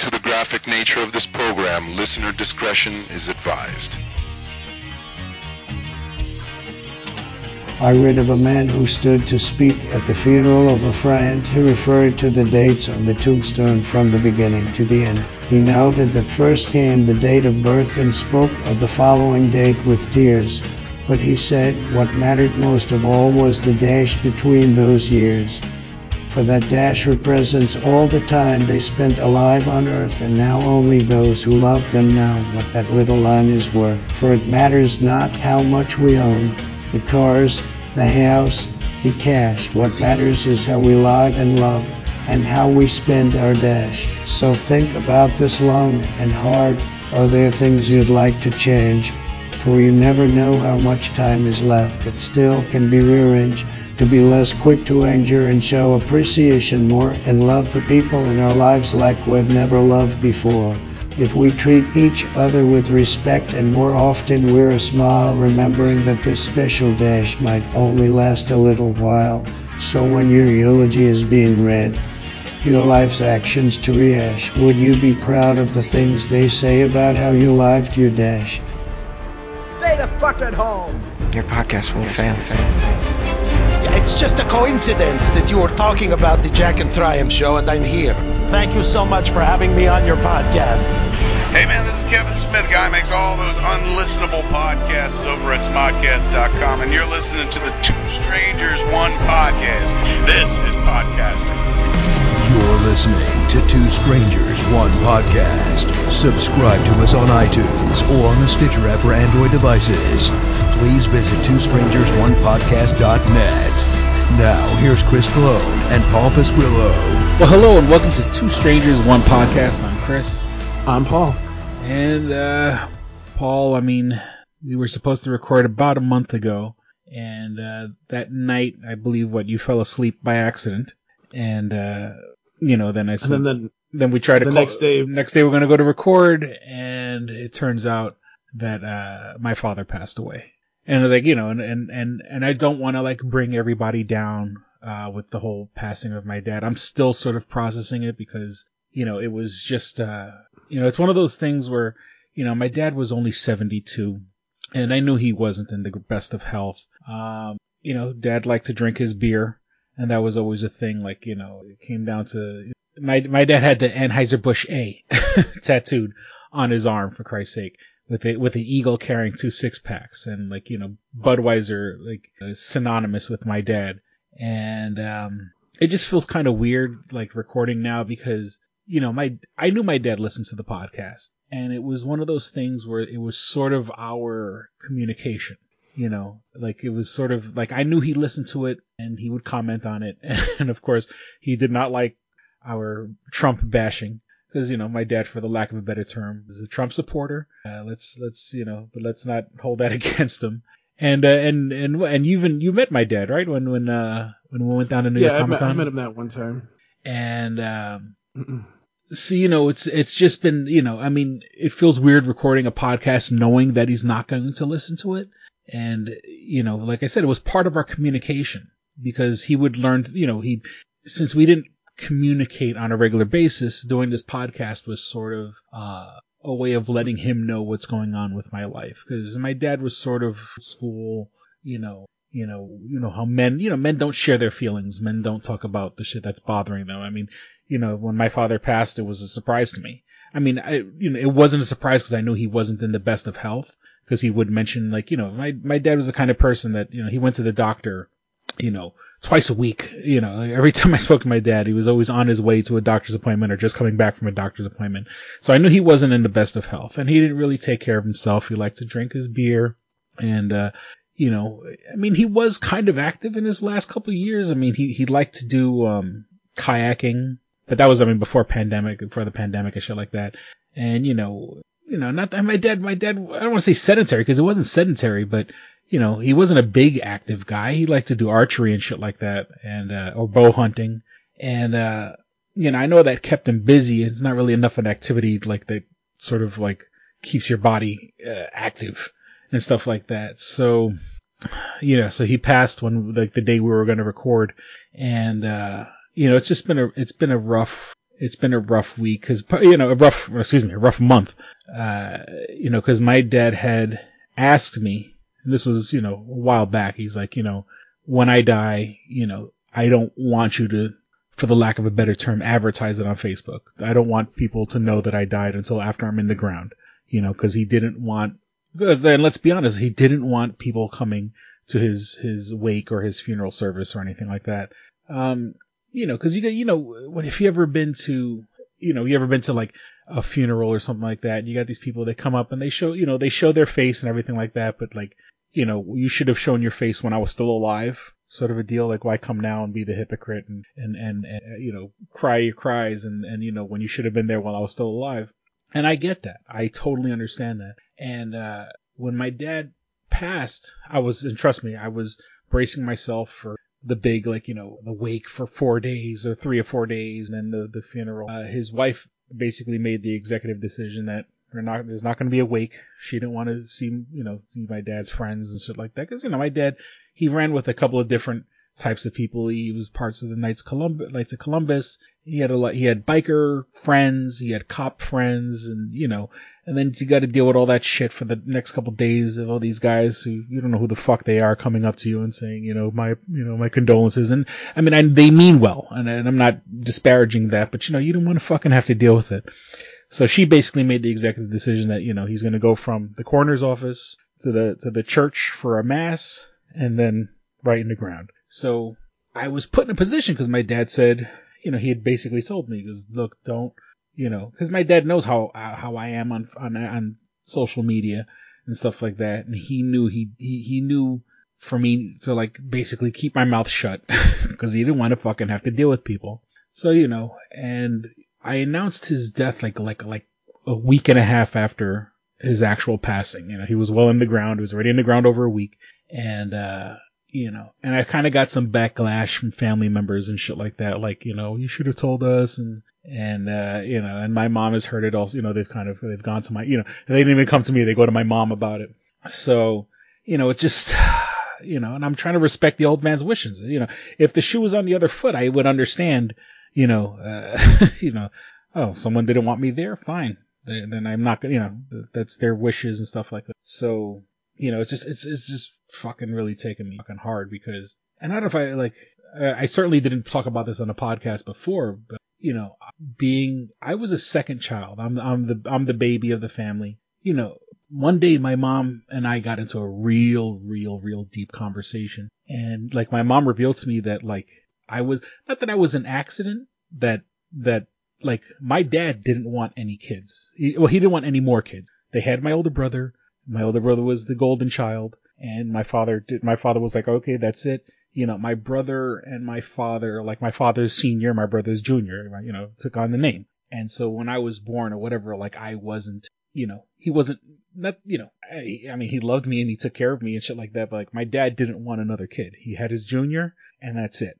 to the graphic nature of this program, listener discretion is advised. I read of a man who stood to speak at the funeral of a friend. He referred to the dates on the tombstone from the beginning to the end. He noted that first came the date of birth and spoke of the following date with tears. But he said what mattered most of all was the dash between those years. For that dash represents all the time they spent alive on earth, and now only those who love them know what that little line is worth. For it matters not how much we own, the cars, the house, the cash. What matters is how we live and love and how we spend our dash. So think about this long and hard. Are there things you'd like to change? For you never know how much time is left. It still can be rearranged to be less quick to anger and show appreciation more and love the people in our lives like we've never loved before. If we treat each other with respect and more often wear a smile, remembering that this special dash might only last a little while. So when your eulogy is being read, your life's actions to rehash, would you be proud of the things they say about how you lived your dash? Stay the fuck at home. Your podcast will fail. Yeah, it's just a coincidence that you were talking about the Jack and Triumph show and I'm here. Thank you so much for having me on your podcast. Hey man, this is Kevin Smith. Guy makes all those unlistenable podcasts over at smodcast.com, and you're listening to the Two Strangers One podcast. This is podcasting. You're listening to Two Strangers One Podcast. Subscribe to us on iTunes or on the Stitcher app for Android devices. Please visit two strangers one twostrangersonepodcast.net. Now, here's Chris Colone and Paul Pasquillo. Well, hello and welcome to Two Strangers One Podcast. I'm Chris. I'm Paul. And uh, Paul, I mean, we were supposed to record about a month ago, and uh, that night, I believe, what you fell asleep by accident, and uh, you know, then I said, And then, then we tried to the call, next day- next day we're going to go to record, and it turns out that uh, my father passed away, and like you know, and and and, and I don't want to like bring everybody down uh, with the whole passing of my dad. I'm still sort of processing it because you know it was just uh, you know it's one of those things where you know my dad was only 72, and I knew he wasn't in the best of health. Um, you know, dad liked to drink his beer, and that was always a thing. Like you know, it came down to my my dad had the Anheuser Busch A tattooed on his arm for Christ's sake with a with an eagle carrying two six packs and like you know Budweiser like is synonymous with my dad. And um it just feels kind of weird like recording now because you know my I knew my dad listened to the podcast. And it was one of those things where it was sort of our communication you know? Like it was sort of like I knew he listened to it and he would comment on it. And of course he did not like our Trump bashing because you know my dad, for the lack of a better term, is a Trump supporter. Uh, let's let's you know, but let's not hold that against him. And uh, and and and you even you met my dad right when when uh when we went down to New York yeah, I Comic met, I met him that one time. And um, so you know, it's it's just been you know, I mean, it feels weird recording a podcast knowing that he's not going to listen to it. And you know, like I said, it was part of our communication because he would learn, you know, he since we didn't communicate on a regular basis, doing this podcast was sort of uh, a way of letting him know what's going on with my life. Because my dad was sort of school, you know, you know, you know how men, you know, men don't share their feelings. Men don't talk about the shit that's bothering them. I mean, you know, when my father passed, it was a surprise to me. I mean, I, you know, it wasn't a surprise because I knew he wasn't in the best of health. Because he would mention, like, you know, my my dad was the kind of person that, you know, he went to the doctor, you know, twice a week. You know, every time I spoke to my dad, he was always on his way to a doctor's appointment or just coming back from a doctor's appointment. So I knew he wasn't in the best of health and he didn't really take care of himself. He liked to drink his beer and, uh, you know, I mean, he was kind of active in his last couple of years. I mean, he, he liked to do, um, kayaking, but that was, I mean, before pandemic, before the pandemic and shit like that. And, you know, you know, not that my dad, my dad, I don't want to say sedentary because it wasn't sedentary, but you know, he wasn't a big active guy. He liked to do archery and shit like that and, uh, or bow hunting. And, uh, you know, I know that kept him busy. It's not really enough of an activity like that sort of like keeps your body uh, active and stuff like that. So, you know, so he passed when like the day we were going to record and, uh, you know, it's just been a, it's been a rough, it's been a rough week because you know a rough excuse me a rough month. Uh, you know because my dad had asked me, and this was you know a while back. He's like, you know, when I die, you know, I don't want you to, for the lack of a better term, advertise it on Facebook. I don't want people to know that I died until after I'm in the ground. You know, because he didn't want. Because then let's be honest, he didn't want people coming to his his wake or his funeral service or anything like that. Um, you know, because you get, you know, if you ever been to, you know, you ever been to like a funeral or something like that, and you got these people that come up and they show, you know, they show their face and everything like that, but like, you know, you should have shown your face when I was still alive, sort of a deal. Like, why come now and be the hypocrite and and and, and you know, cry your cries and and you know when you should have been there while I was still alive. And I get that. I totally understand that. And uh, when my dad passed, I was, and trust me, I was bracing myself for the big, like, you know, the wake for four days or three or four days and then the, the funeral. Uh, his wife basically made the executive decision that we're not, there's not going to be a wake. She didn't want to see, you know, see my dad's friends and shit like that. Cause, you know, my dad, he ran with a couple of different types of people. He was parts of the Knights Columbus, Knights of Columbus. He had a lot, he had biker friends, he had cop friends, and you know, and then you got to deal with all that shit for the next couple of days of all these guys who you don't know who the fuck they are coming up to you and saying, you know, my, you know, my condolences. And I mean, I, they mean well, and, and I'm not disparaging that, but you know, you don't want to fucking have to deal with it. So she basically made the executive decision that you know he's going to go from the coroner's office to the to the church for a mass, and then right in the ground. So I was put in a position because my dad said, you know, he had basically told me, because look, don't, you know, because my dad knows how uh, how I am on on on social media and stuff like that, and he knew he he, he knew for me to like basically keep my mouth shut because he didn't want to fucking have to deal with people. So you know, and I announced his death like like like a week and a half after his actual passing. You know, he was well in the ground. He was already in the ground over a week, and uh, you know, and I kind of got some backlash from family members and shit like that. Like, you know, you should have told us and, and, uh, you know, and my mom has heard it also, you know, they've kind of, they've gone to my, you know, they didn't even come to me. They go to my mom about it. So, you know, it just, you know, and I'm trying to respect the old man's wishes. You know, if the shoe was on the other foot, I would understand, you know, uh, you know, oh, someone didn't want me there. Fine. Then I'm not gonna, you know, that's their wishes and stuff like that. So, you know, it's just, it's, it's just fucking really taking me fucking hard because, and I don't know if I like, I certainly didn't talk about this on a podcast before, but you know, being, I was a second child. I'm, I'm the, I'm the baby of the family. You know, one day my mom and I got into a real, real, real deep conversation. And like my mom revealed to me that like I was, not that I was an accident, that, that like my dad didn't want any kids. He, well, he didn't want any more kids. They had my older brother. My older brother was the golden child and my father did, my father was like, okay, that's it. You know, my brother and my father, like my father's senior, my brother's junior, you know, took on the name. And so when I was born or whatever, like I wasn't, you know, he wasn't, not, you know, I, I mean, he loved me and he took care of me and shit like that. But like my dad didn't want another kid. He had his junior and that's it,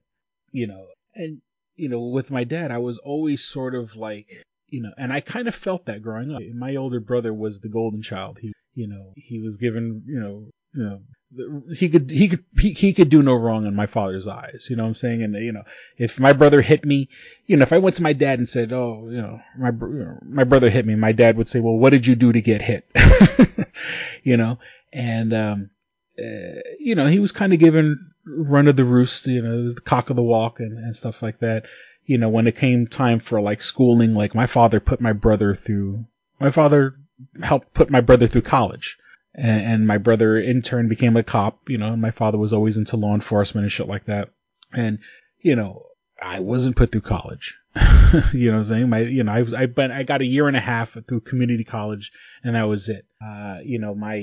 you know, and, you know, with my dad, I was always sort of like, you know, and I kind of felt that growing up. My older brother was the golden child. He, you know, he was given, you know, you know, he could he could he, he could do no wrong in my father's eyes. You know what I'm saying? And you know, if my brother hit me, you know, if I went to my dad and said, "Oh, you know, my my brother hit me," my dad would say, "Well, what did you do to get hit?" you know, and um, uh, you know, he was kind of given run of the roost. You know, the cock of the walk and, and stuff like that. You know, when it came time for like schooling, like my father put my brother through. My father helped put my brother through college and, and my brother in turn became a cop, you know, and my father was always into law enforcement and shit like that. And, you know, I wasn't put through college. you know what I'm saying? My, you know, I, I, but I got a year and a half through community college and that was it. Uh, you know, my,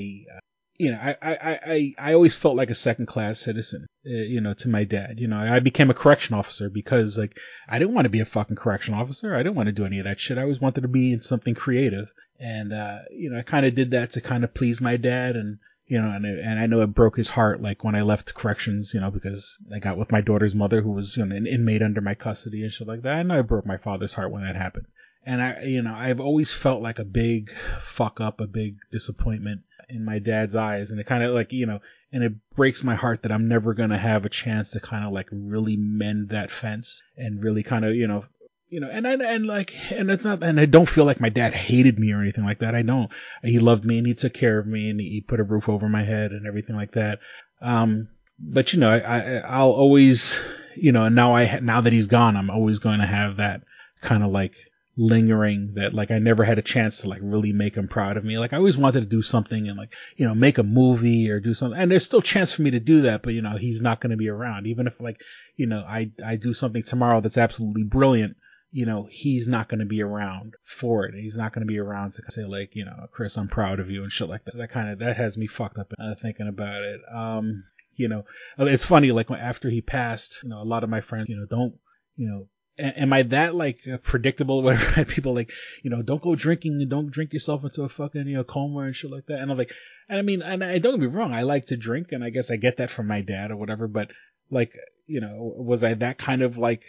you know, I, I, I, I always felt like a second class citizen, uh, you know, to my dad. You know, I became a correction officer because like I didn't want to be a fucking correction officer. I didn't want to do any of that shit. I always wanted to be in something creative. And, uh, you know, I kind of did that to kind of please my dad and, you know, and, and I know it broke his heart, like when I left corrections, you know, because I got with my daughter's mother who was, you know, an inmate under my custody and shit like that. I know it broke my father's heart when that happened. And I, you know, I've always felt like a big fuck up, a big disappointment in my dad's eyes. And it kind of like, you know, and it breaks my heart that I'm never going to have a chance to kind of like really mend that fence and really kind of, you know, you know, and and and like, and it's not, and I don't feel like my dad hated me or anything like that. I don't. He loved me and he took care of me and he put a roof over my head and everything like that. Um, but you know, I, I I'll always, you know, and now I now that he's gone, I'm always going to have that kind of like lingering that like I never had a chance to like really make him proud of me. Like I always wanted to do something and like, you know, make a movie or do something. And there's still chance for me to do that, but you know, he's not going to be around. Even if like, you know, I, I do something tomorrow that's absolutely brilliant, you know, he's not going to be around for it. He's not going to be around to say like, you know, Chris, I'm proud of you and shit like that. That kind of, that has me fucked up uh, thinking about it. Um, you know, it's funny, like after he passed, you know, a lot of my friends, you know, don't, you know, am I that like uh, predictable? Where people like, you know, don't go drinking and don't drink yourself into a fucking you know coma and shit like that. And I'm like, and I mean, and I don't get me wrong, I like to drink, and I guess I get that from my dad or whatever. But like, you know, was I that kind of like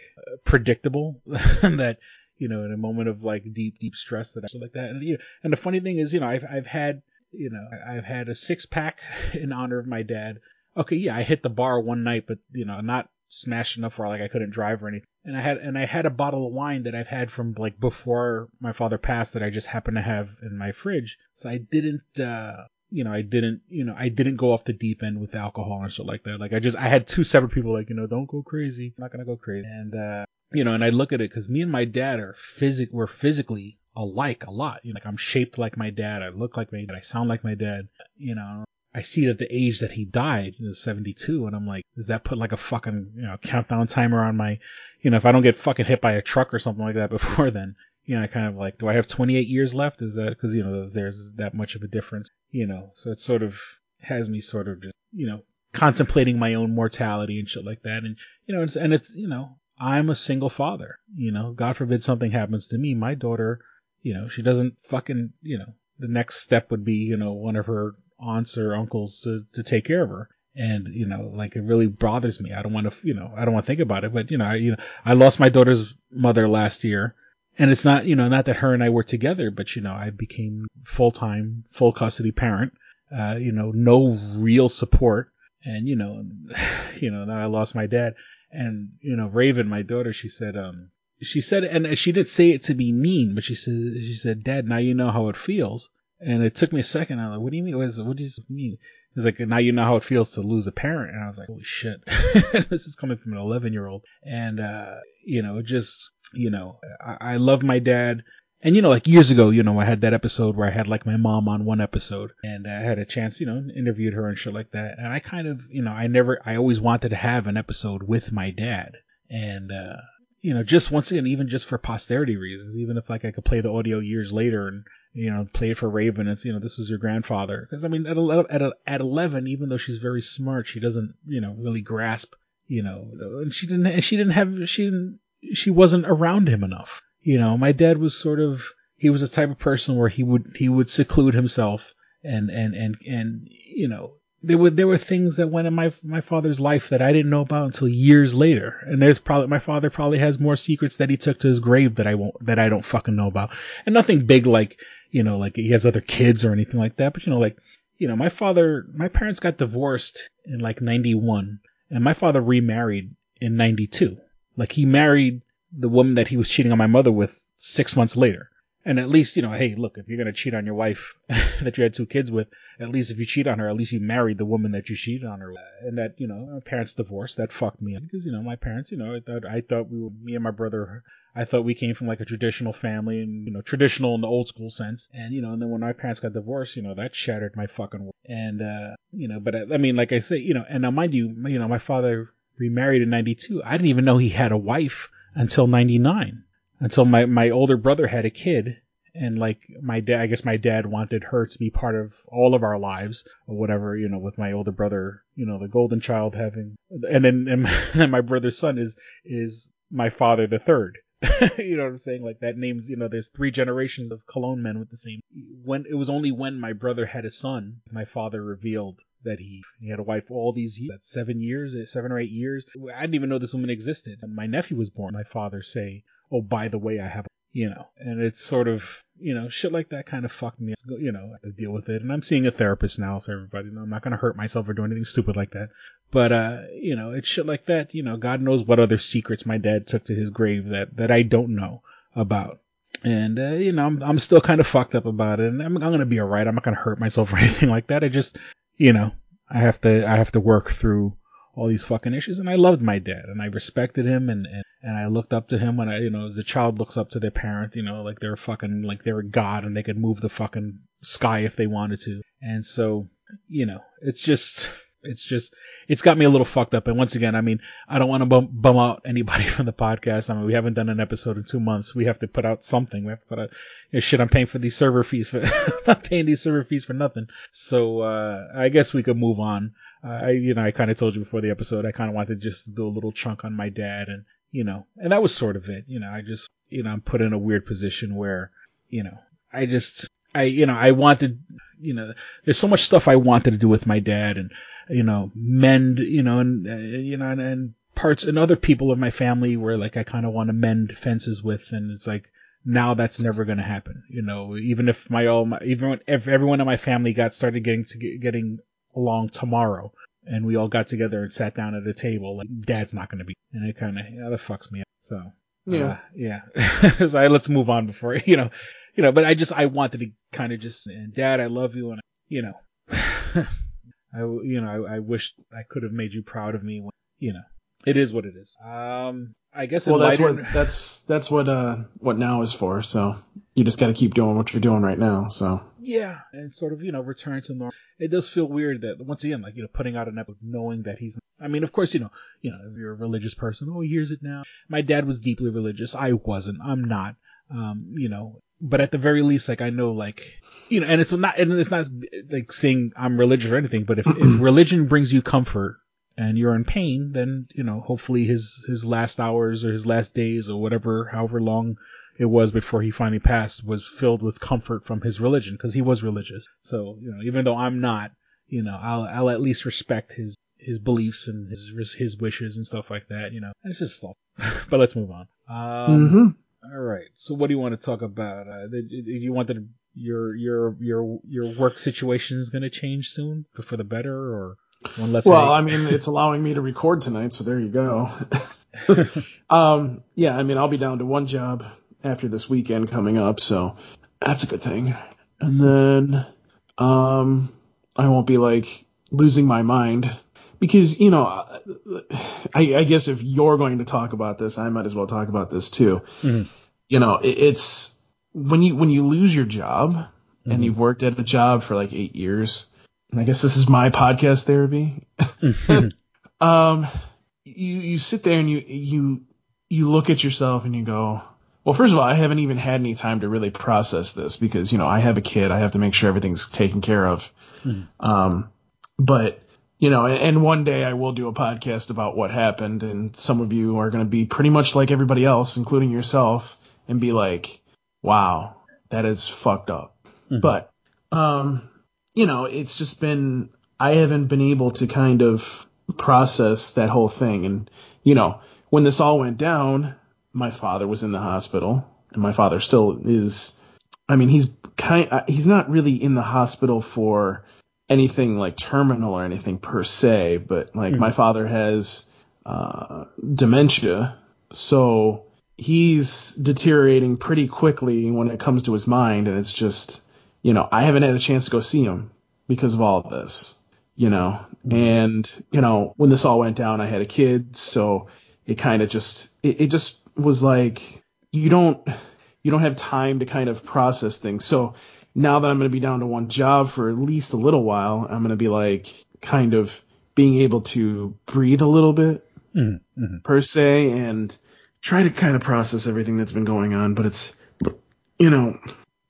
predictable that you know in a moment of like deep deep stress that I like that? And you know, and the funny thing is, you know, I've I've had you know I've had a six pack in honor of my dad. Okay, yeah, I hit the bar one night, but you know, not smashed enough where like I couldn't drive or anything. And I had and I had a bottle of wine that I've had from like before my father passed that I just happened to have in my fridge. So I didn't uh you know, I didn't, you know, I didn't go off the deep end with alcohol and shit like that. Like I just, I had two separate people like, you know, don't go crazy. I'm not gonna go crazy. And, uh, you know, and I look at it because me and my dad are physic, we're physically alike a lot. You know, like I'm shaped like my dad. I look like my dad. I sound like my dad. You know, I see that the age that he died is 72, and I'm like, does that put like a fucking you know countdown timer on my, you know, if I don't get fucking hit by a truck or something like that before then, you know, I kind of like, do I have 28 years left? Is that because you know there's, that much of a difference, you know? So it sort of has me sort of just you know contemplating my own mortality and shit like that, and you know, it's, and it's you know, I'm a single father, you know, God forbid something happens to me, my daughter, you know, she doesn't fucking, you know, the next step would be, you know, one of her aunts or uncles to, to take care of her. And, you know, like it really bothers me. I don't want to, you know, I don't want to think about it, but, you know, I, you know, I lost my daughter's mother last year. And it's not, you know, not that her and I were together, but, you know, I became full time, full custody parent. Uh, you know, no real support. And, you know, you know, now I lost my dad. And, you know, Raven, my daughter, she said, um, she said, and she did say it to be mean, but she said, she said, Dad, now you know how it feels. And it took me a second. I was like, what do you mean? What, is, what does this mean? He's like, now you know how it feels to lose a parent. And I was like, holy shit. this is coming from an 11 year old. And, uh, you know, just, you know, I, I love my dad. And, you know, like years ago, you know, I had that episode where I had like my mom on one episode and I had a chance, you know, interviewed her and shit like that. And I kind of, you know, I never, I always wanted to have an episode with my dad. And, uh, you know, just once again, even just for posterity reasons, even if like I could play the audio years later and you know, played for Raven. It's you know, this was your grandfather. Because I mean, at at at eleven, even though she's very smart, she doesn't you know really grasp you know, and she didn't she didn't have she didn't she wasn't around him enough. You know, my dad was sort of he was the type of person where he would he would seclude himself and and and and you know there were there were things that went in my my father's life that I didn't know about until years later. And there's probably my father probably has more secrets that he took to his grave that I won't that I don't fucking know about. And nothing big like you know, like he has other kids or anything like that. But you know, like, you know, my father, my parents got divorced in like 91 and my father remarried in 92. Like he married the woman that he was cheating on my mother with six months later. And at least, you know, hey, look, if you're going to cheat on your wife that you had two kids with, at least if you cheat on her, at least you married the woman that you cheated on her with. And that, you know, my parents divorced, that fucked me. Because, you know, my parents, you know, I thought, I thought we were, me and my brother I thought we came from like a traditional family and, you know, traditional in the old school sense. And, you know, and then when my parents got divorced, you know, that shattered my fucking world. And, uh, you know, but I, I mean, like I say, you know, and now mind you, you know, my father remarried in 92. I didn't even know he had a wife until 99, until my, my older brother had a kid. And like my dad, I guess my dad wanted her to be part of all of our lives or whatever, you know, with my older brother, you know, the golden child having, and then, and, and my brother's son is, is my father the third. you know what I'm saying? Like that name's, you know, there's three generations of Colone men with the same. When it was only when my brother had a son, my father revealed that he he had a wife all these years, that's seven years, seven or eight years. I didn't even know this woman existed. And my nephew was born. My father say, "Oh, by the way, I have," you know, and it's sort of, you know, shit like that kind of fucked me. You know, I to deal with it. And I'm seeing a therapist now, so everybody, you know, I'm not going to hurt myself or do anything stupid like that. But, uh, you know, it's shit like that. You know, God knows what other secrets my dad took to his grave that, that I don't know about. And, uh, you know, I'm, I'm still kind of fucked up about it. And I'm, I'm going to be alright. I'm not going to hurt myself or anything like that. I just, you know, I have to, I have to work through all these fucking issues. And I loved my dad and I respected him and, and, and I looked up to him when I, you know, as a child looks up to their parent, you know, like they're fucking, like they're a god and they could move the fucking sky if they wanted to. And so, you know, it's just, it's just, it's got me a little fucked up. And once again, I mean, I don't want to bum, bum out anybody from the podcast. I mean, we haven't done an episode in two months. We have to put out something. We have to put out, you know, shit, I'm paying for these server fees for, I'm not paying these server fees for nothing. So, uh, I guess we could move on. Uh, I, you know, I kind of told you before the episode, I kind of wanted to just do a little chunk on my dad and, you know, and that was sort of it. You know, I just, you know, I'm put in a weird position where, you know, I just, I, you know, I wanted, you know, there's so much stuff I wanted to do with my dad and, you know, mend, you know, and, uh, you know, and, and parts and other people of my family where like I kind of want to mend fences with. And it's like, now that's never going to happen. You know, even if my all, my, even if everyone in my family got started getting to get, getting along tomorrow and we all got together and sat down at a table, like dad's not going to be, and it kind of, yeah, that fucks me up. So, Yeah. uh, yeah. so I, let's move on before, you know, you know, but I just, I wanted to kind of just, and dad, I love you. And, you know, I, you know, I, I wish I could have made you proud of me when, you know, it is what it is. Um, I guess Well, that's lighter- what that's that's what uh what now is for. So you just got to keep doing what you're doing right now. So Yeah, and sort of, you know, return to normal. It does feel weird that once again, like, you know, putting out an episode knowing that he's I mean, of course, you know, you know, if you're a religious person, oh, he hears it now. My dad was deeply religious. I wasn't. I'm not. Um, you know, but at the very least, like, I know, like, you know, and it's not, and it's not like saying I'm religious or anything, but if, if religion brings you comfort and you're in pain, then, you know, hopefully his, his last hours or his last days or whatever, however long it was before he finally passed was filled with comfort from his religion because he was religious. So, you know, even though I'm not, you know, I'll, I'll at least respect his, his beliefs and his, his wishes and stuff like that, you know, it's just stuff. but let's move on. Um, Mhm. all right. So what do you want to talk about? Uh, you want that your, your, your, your work situation is going to change soon for the better or one less? well. I mean, it's allowing me to record tonight, so there you go. um, yeah, I mean, I'll be down to one job after this weekend coming up, so that's a good thing. And then, um, I won't be like losing my mind because you know, I, I guess if you're going to talk about this, I might as well talk about this too. Mhm. You know, it, it's when you when you lose your job Mm-hmm. and you've worked at a job for like eight years. And I guess this is my podcast therapy um, you you sit there and you you you look at yourself and you go, well, first of all, I haven't even had any time to really process this because you know I have a kid, I have to make sure everything's taken care of. Um, but you know, and, and one day I will do a podcast about what happened, and some of you are going to be pretty much like everybody else, including yourself, and be like, wow, that is fucked up. But um, you know, it's just been I haven't been able to kind of process that whole thing. And you know, when this all went down, my father was in the hospital, and my father still is. I mean, he's kind. uh, He's not really in the hospital for anything like terminal or anything per se, but like my father has uh, dementia, so he's deteriorating pretty quickly when it comes to his mind, and it's just, you know, I haven't had a chance to go see him because of all of this, you know, and you know, when this all went down, I had a kid, so it kind of just, it, it just was like, you don't, you don't have time to kind of process things. So now that I'm going to be down to one job for at least a little while, I'm going to be like kind of being able to breathe a little bit Mhm, mhm. per se and try to kind of process everything that's been going on. But it's, you know,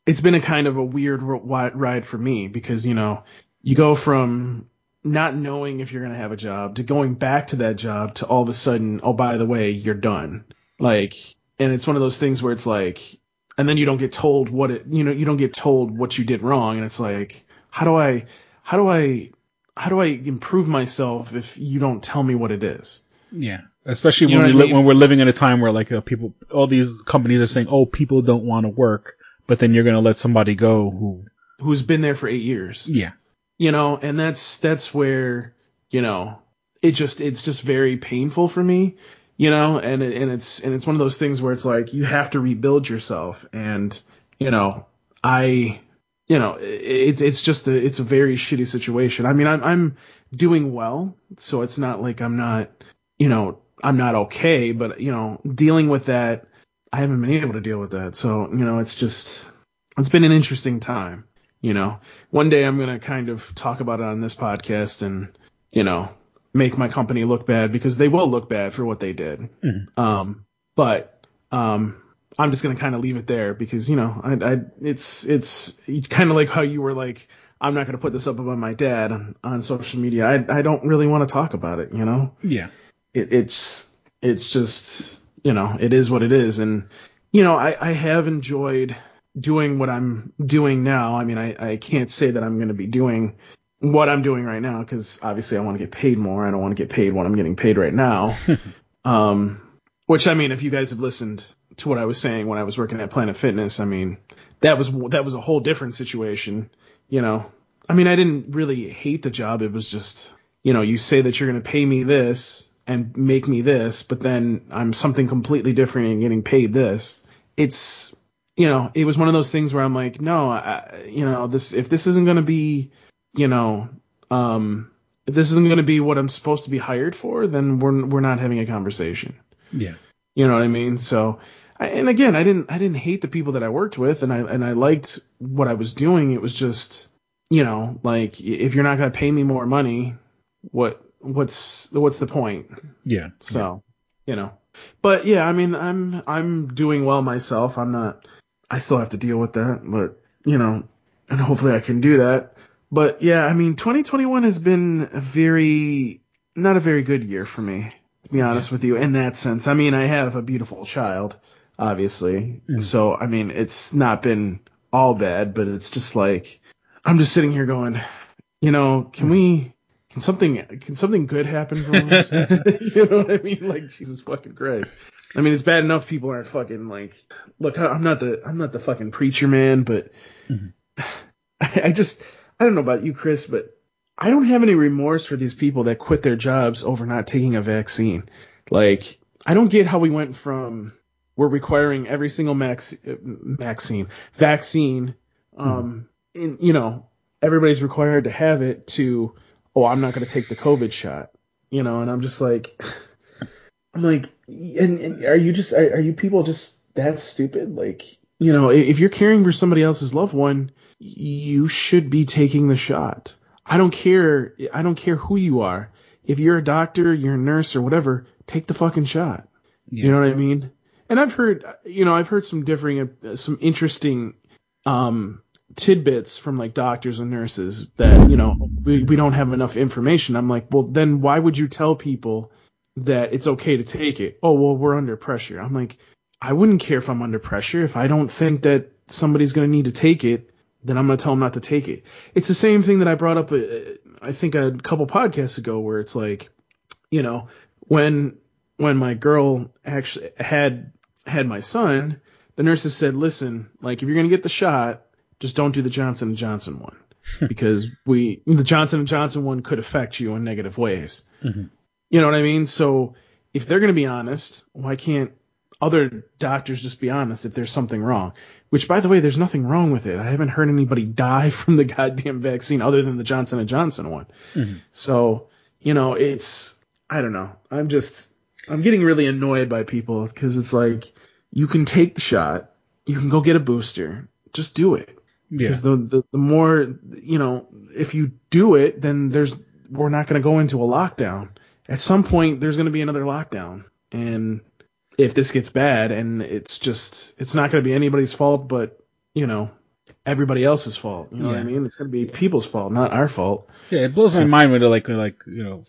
it's been a kind of a weird ride for me because, you know, you go from not knowing if you're going to have a job to going back to that job to all of a sudden, oh, by the way, you're done. Like, and it's one of those things where it's like, and then you don't get told what it, you know, you don't get told what you did wrong. And it's like, how do I, how do I, how do I improve myself if you don't tell me what it is? Yeah, especially You when we what I li- mean? when we're living in a time where like uh, people, all these companies are saying, "Oh, people don't want to work," but then you're gonna let somebody go who, who's been there for eight years. yeah, you know and that's that's where you know it just it's just very painful for me you know and it, and it's and it's one of those things where it's like you have to rebuild yourself. And you know i you know it's it's just a it's a very shitty situation. I mean i'm i'm doing well so it's not like i'm not you know i'm not okay but you know dealing with that i haven't been able to deal with that. So you know it's just it's been an interesting time you know. One day i'm going to kind of talk about it on this podcast and you know make my company look bad because they will look bad for what they did. Um but um i'm just going to kind of leave it there because you know i, I it's it's kind of like how you were like i'm not going to put this up about my dad on, on social media. I i don't really want to talk about it you know? Yeah, it, it's it's just you know it is what it is and you know I, I have enjoyed doing what I'm doing now. I mean I, I can't say that I'm going to be doing what I'm doing right now because obviously I want to get paid more. I don't want to get paid what I'm getting paid right now. um, which I mean if you guys have listened to what I was saying when I was working at Planet Fitness, I mean that was that was a whole different situation. You know, I mean I didn't really hate the job. It was just you know you say that you're going to pay me this and make me this, but then I'm something completely different and getting paid this. It's, you know, it was one of those things where I'm like, no, I, you know, this, if this isn't going to be, you know, um, if this isn't going to be what I'm supposed to be hired for, then we're, we're not having a conversation. yeah, You know what I mean? So, I, and again, I didn't, I didn't hate the people that I worked with and I, and I liked what I was doing. It was just, you know, like if you're not going to pay me more money, what, what's, what's the point? yeah. So, you know, but yeah, I mean, I'm I'm doing well myself. I'm not. I still have to deal with that, but you know, and hopefully I can do that. But yeah, I mean, 2021 has been a very not a very good year for me, to be honest with you. In that sense, I mean, I have a beautiful child, obviously, mm. so I mean, it's not been all bad, but it's just like I'm just sitting here going, you know, can mm. we? Can something can something good happen for us? you know what I mean? Like Jesus fucking Christ. I mean, it's bad enough people aren't fucking like. Look, I'm not the I'm not the fucking preacher man, but I, I just I don't know about you, Chris, but I don't have any remorse for these people that quit their jobs over not taking a vaccine. Like, I don't get how we went from we're requiring every single max, vaccine vaccine, um, in you know everybody's required to have it to oh I'm not going to take the COVID shot, you know, and I'm just like I'm like and, and are you just are, are you people just that stupid like you know if, you're caring for somebody else's loved one you should be taking the shot. I don't care I don't care who you are. If you're a doctor, you're a nurse or whatever, take the fucking shot. You know what I mean? And I've heard, you know, I've heard some differing, uh, some interesting um, tidbits from like doctors and nurses that, you know, we, we don't have enough information. I'm like, well, then why would you tell people that it's okay to take it? Oh, well, we're under pressure. I'm like, I wouldn't care if I'm under pressure. If I don't think that somebody's going to need to take it, then I'm going to tell them not to take it. It's the same thing that I brought up, uh, I think a couple podcasts ago where it's like, you know, when when my girl actually had had my son, the nurses said, "Listen, like if you're gonna get the shot, just don't do the Johnson and Johnson one hmm. because we the Johnson and Johnson one could affect you in negative ways. Mm-hmm. You know what I mean? So if they're gonna be honest, why can't other doctors just be honest if there's something wrong? Which, by the way, there's nothing wrong with it. I haven't heard anybody die from the goddamn vaccine other than the Johnson and Johnson one. Mm-hmm. So you know, it's I don't know. I'm just I'm getting really annoyed by people because it's like you can take the shot, you can go get a booster, just do it. Because the, the the more you know, if you do it, then there's we're not going to go into a lockdown. At some point, there's going to be another lockdown, and if this gets bad, and it's just it's not going to be anybody's fault, but you know everybody else's fault. You know what I mean? It's going to be people's fault, not our fault. Yeah, it blows my mind when they're like, like you know,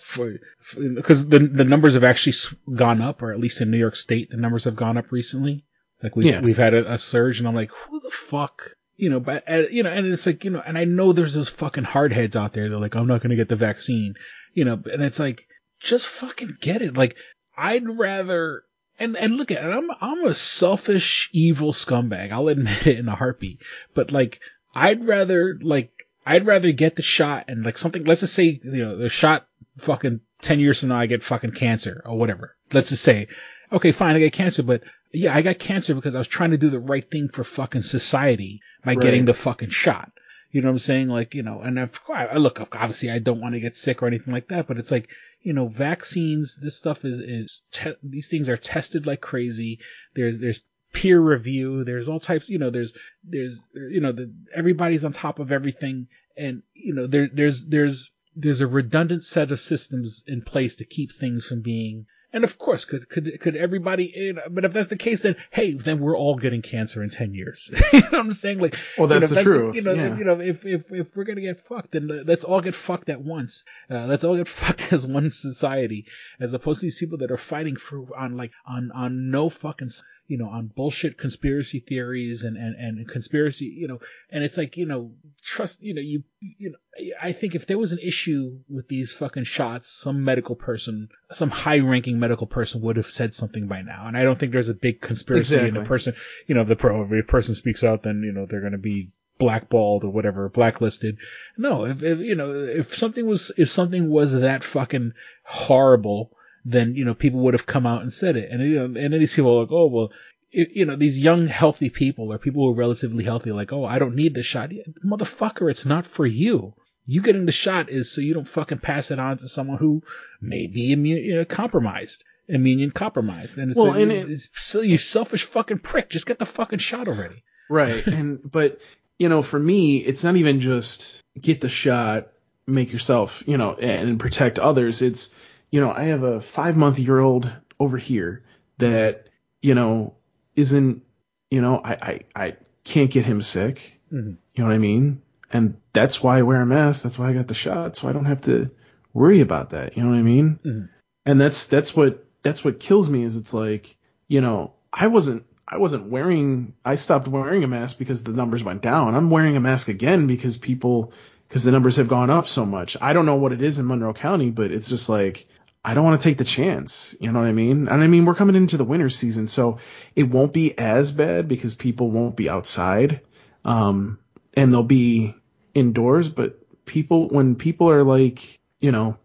because the the numbers have actually gone up, or at least in New York State, the numbers have gone up recently. Like we Yeah. we've had a, a surge, and I'm like, who the fuck, you know? But uh, you know, and it's like you know, and I know there's those fucking hardheads out there. They're like, I'm not gonna get the vaccine, you know, and it's like, just fucking get it. Like, I'd rather and and look at it, I'm I'm a selfish, evil scumbag. I'll admit it in a heartbeat. But like, I'd rather like I'd rather get the shot and like something. Let's just say you know the shot fucking ten years from now I get fucking cancer or whatever. Let's just say, okay, fine, I get cancer, but yeah, I got cancer because I was trying to do the right thing for fucking society by Right. getting the fucking shot. You know what I'm saying? Like, you know, and of course, I look, obviously I don't want to get sick or anything like that, but it's like, you know, vaccines, this stuff is, is, te- these things are tested like crazy. There's, there's peer review. There's all types, you know, there's, there's, you know, the, everybody's on top of everything. And, you know, there, there's, there's, there's a redundant set of systems in place to keep things from being and of course, could could could everybody? You know, but if that's the case, then hey, then we're all getting cancer in ten years. you know what I'm saying? Like, Well, you know, that's if the truth, you know, yeah. you know, if if if we're gonna get fucked, then let's all get fucked at once. Uh, let's all get fucked as one society, as opposed to these people that are fighting for on like on on no fucking you know on bullshit conspiracy theories and and and conspiracy you know and it's like you know trust you know you you know I think if there was an issue with these fucking shots, some medical person, some high-ranking medical person would have said something by now. And I don't think there's a big conspiracy exactly. in the person. You know, if the pro, if a person speaks out, then you know they're going to be blackballed or whatever, blacklisted. No, if, if you know if something was if something was that fucking horrible, then you know people would have come out and said it. And you know, and then these people are like, oh well. You you know, these young, healthy people or people who are relatively healthy, like, oh, I don't need the shot. Motherfucker, it's not for you. You getting the shot is so you don't fucking pass it on to someone who may be immune, you know, compromised, immune compromised. And it's, Well, a, and it- it's so you selfish fucking prick. Just get the fucking shot already. Right. And but you know, for me, it's not even just get the shot, make yourself, you know, and protect others. It's you know, I have a five month year old over here that, you know, isn't you know, I, I, I can't get him sick. Mhm. You know what I mean? And that's why I wear a mask. That's why I got the shot. So I don't have to worry about that. You know what I mean? Mhm. And that's that's what that's what kills me is it's like, you know, I wasn't I wasn't wearing I stopped wearing a mask because the numbers went down. I'm wearing a mask again because people because the numbers have gone up so much. I don't know what it is in Monroe County, but it's just like I don't want to take the chance. You know what I mean? And I mean we're coming into the winter season, so it won't be as bad because people won't be outside. Um and they'll be indoors, but people when people are like, you know,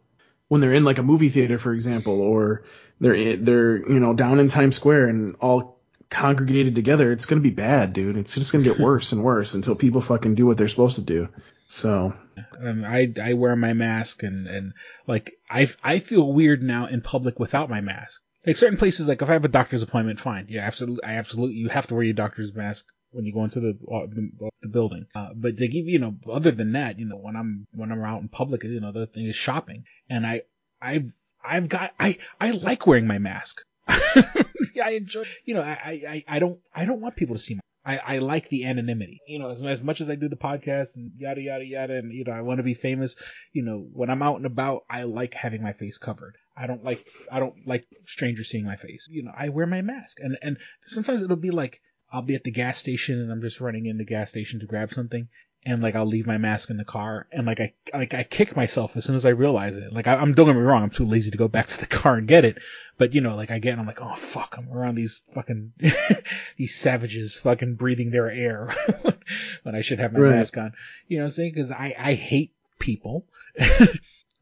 when they're in like a movie theater, for example, or they're they're you know down in Times Square and all congregated together, it's gonna be bad, dude. It's just gonna get worse and worse until people fucking do what they're supposed to do. So Um, I I wear my mask and and like I I feel weird now in public without my mask. Like certain places, like if I have a doctor's appointment, fine, yeah, absolutely, I absolutely, you have to wear your doctor's mask when you go into the uh, the, the building. Uh, but they give you know, other than that, you know, when I'm when I'm out in public, you know, the thing is shopping, and I I've I've got I I like wearing my mask. I enjoy. You know, I, I I don't I don't want people to see my. I, I like the anonymity. You know, as, as much as I do the podcast and yada yada yada, and you know, I want to be famous. You know, when I'm out and about, I like having my face covered. I don't like I don't like strangers seeing my face. You know, I wear my mask, and and sometimes it'll be like I'll be at the gas station and I'm just running in the gas station to grab something, and like I'll leave my mask in the car, and like I like I kick myself as soon as I realize it. Like I, I'm don't get me wrong, I'm too lazy to go back to the car and get it, but you know, like I get, and I'm like, oh fuck, I'm around these fucking these savages, fucking breathing their air when I should have my Right. mask on. You know what I'm saying? Because I I hate people.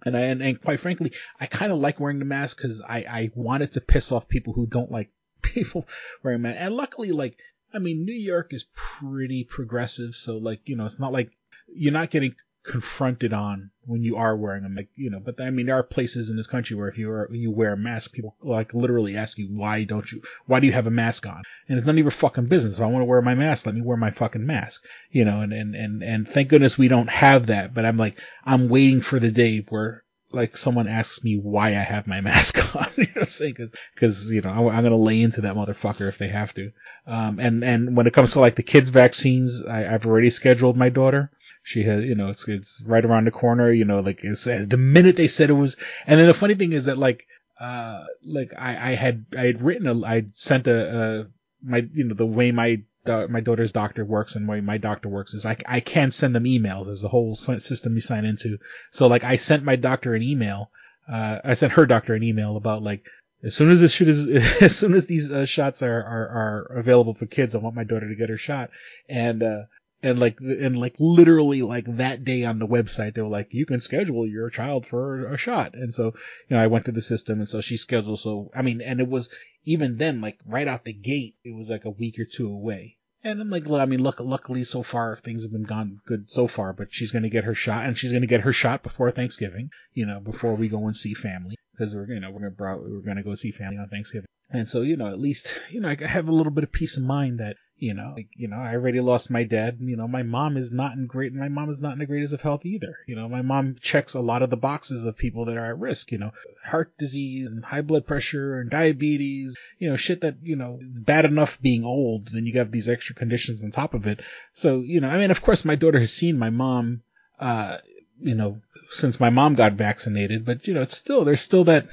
And I and, and quite frankly, I kind of like wearing the mask because I I wanted to piss off people who don't like people wearing masks. And luckily, like I mean, New York is pretty progressive, so like you know, it's not like you're not getting confronted on when you are wearing them, like you know. But I mean, there are places in this country where if you are you wear a mask, people like literally ask you why don't you why do you have a mask on? And it's none of your fucking business. If I want to wear my mask, let me wear my fucking mask, you know. And and and and thank goodness we don't have that. But I'm like I'm waiting for the day where like someone asks me why I have my mask on, you know what I'm saying? Cause, cause, you know, I'm, I'm gonna lay into that motherfucker if they have to. Um, and, and when it comes to like the kids vaccines, I, I've already scheduled my daughter. She has, you know, it's, it's right around the corner, you know, like it's, the minute they said it was, and then the funny thing is that like, uh, like I, I had, I had written a, I sent a, uh, my, you know, the way my, my daughter's doctor works and the my doctor works is I, I can send them emails. There's a whole system you sign into. So like I sent my doctor an email. Uh, I sent her doctor an email about like as soon as this shit is, as soon as these uh, shots are, are, are available for kids, I want my daughter to get her shot. And, uh, and like, and like literally like that day on the website, they were like, you can schedule your child for a shot. And so, you know, I went to the system and so she scheduled. So, I mean, and it was even then, like right out the gate, it was like a week or two away. And I'm like, I mean, look, luckily so far things have been gone good so far, but she's going to get her shot and she's going to get her shot before Thanksgiving, you know, before we go and see family because we're, you know, we're to, we're to go see family on Thanksgiving. And so, you know, at least, you know, I have a little bit of peace of mind that, you know, like, you know, I already lost my dad. You know, my mom is not in great, my mom is not in the greatest of health either. You know, my mom checks a lot of the boxes of people that are at risk, you know, heart disease and high blood pressure and diabetes, you know, shit that, you know, is bad enough being old. Then you have these extra conditions on top of it. So, you know, I mean, of course my daughter has seen my mom, uh, you know, since my mom got vaccinated, but you know, it's still, there's still that,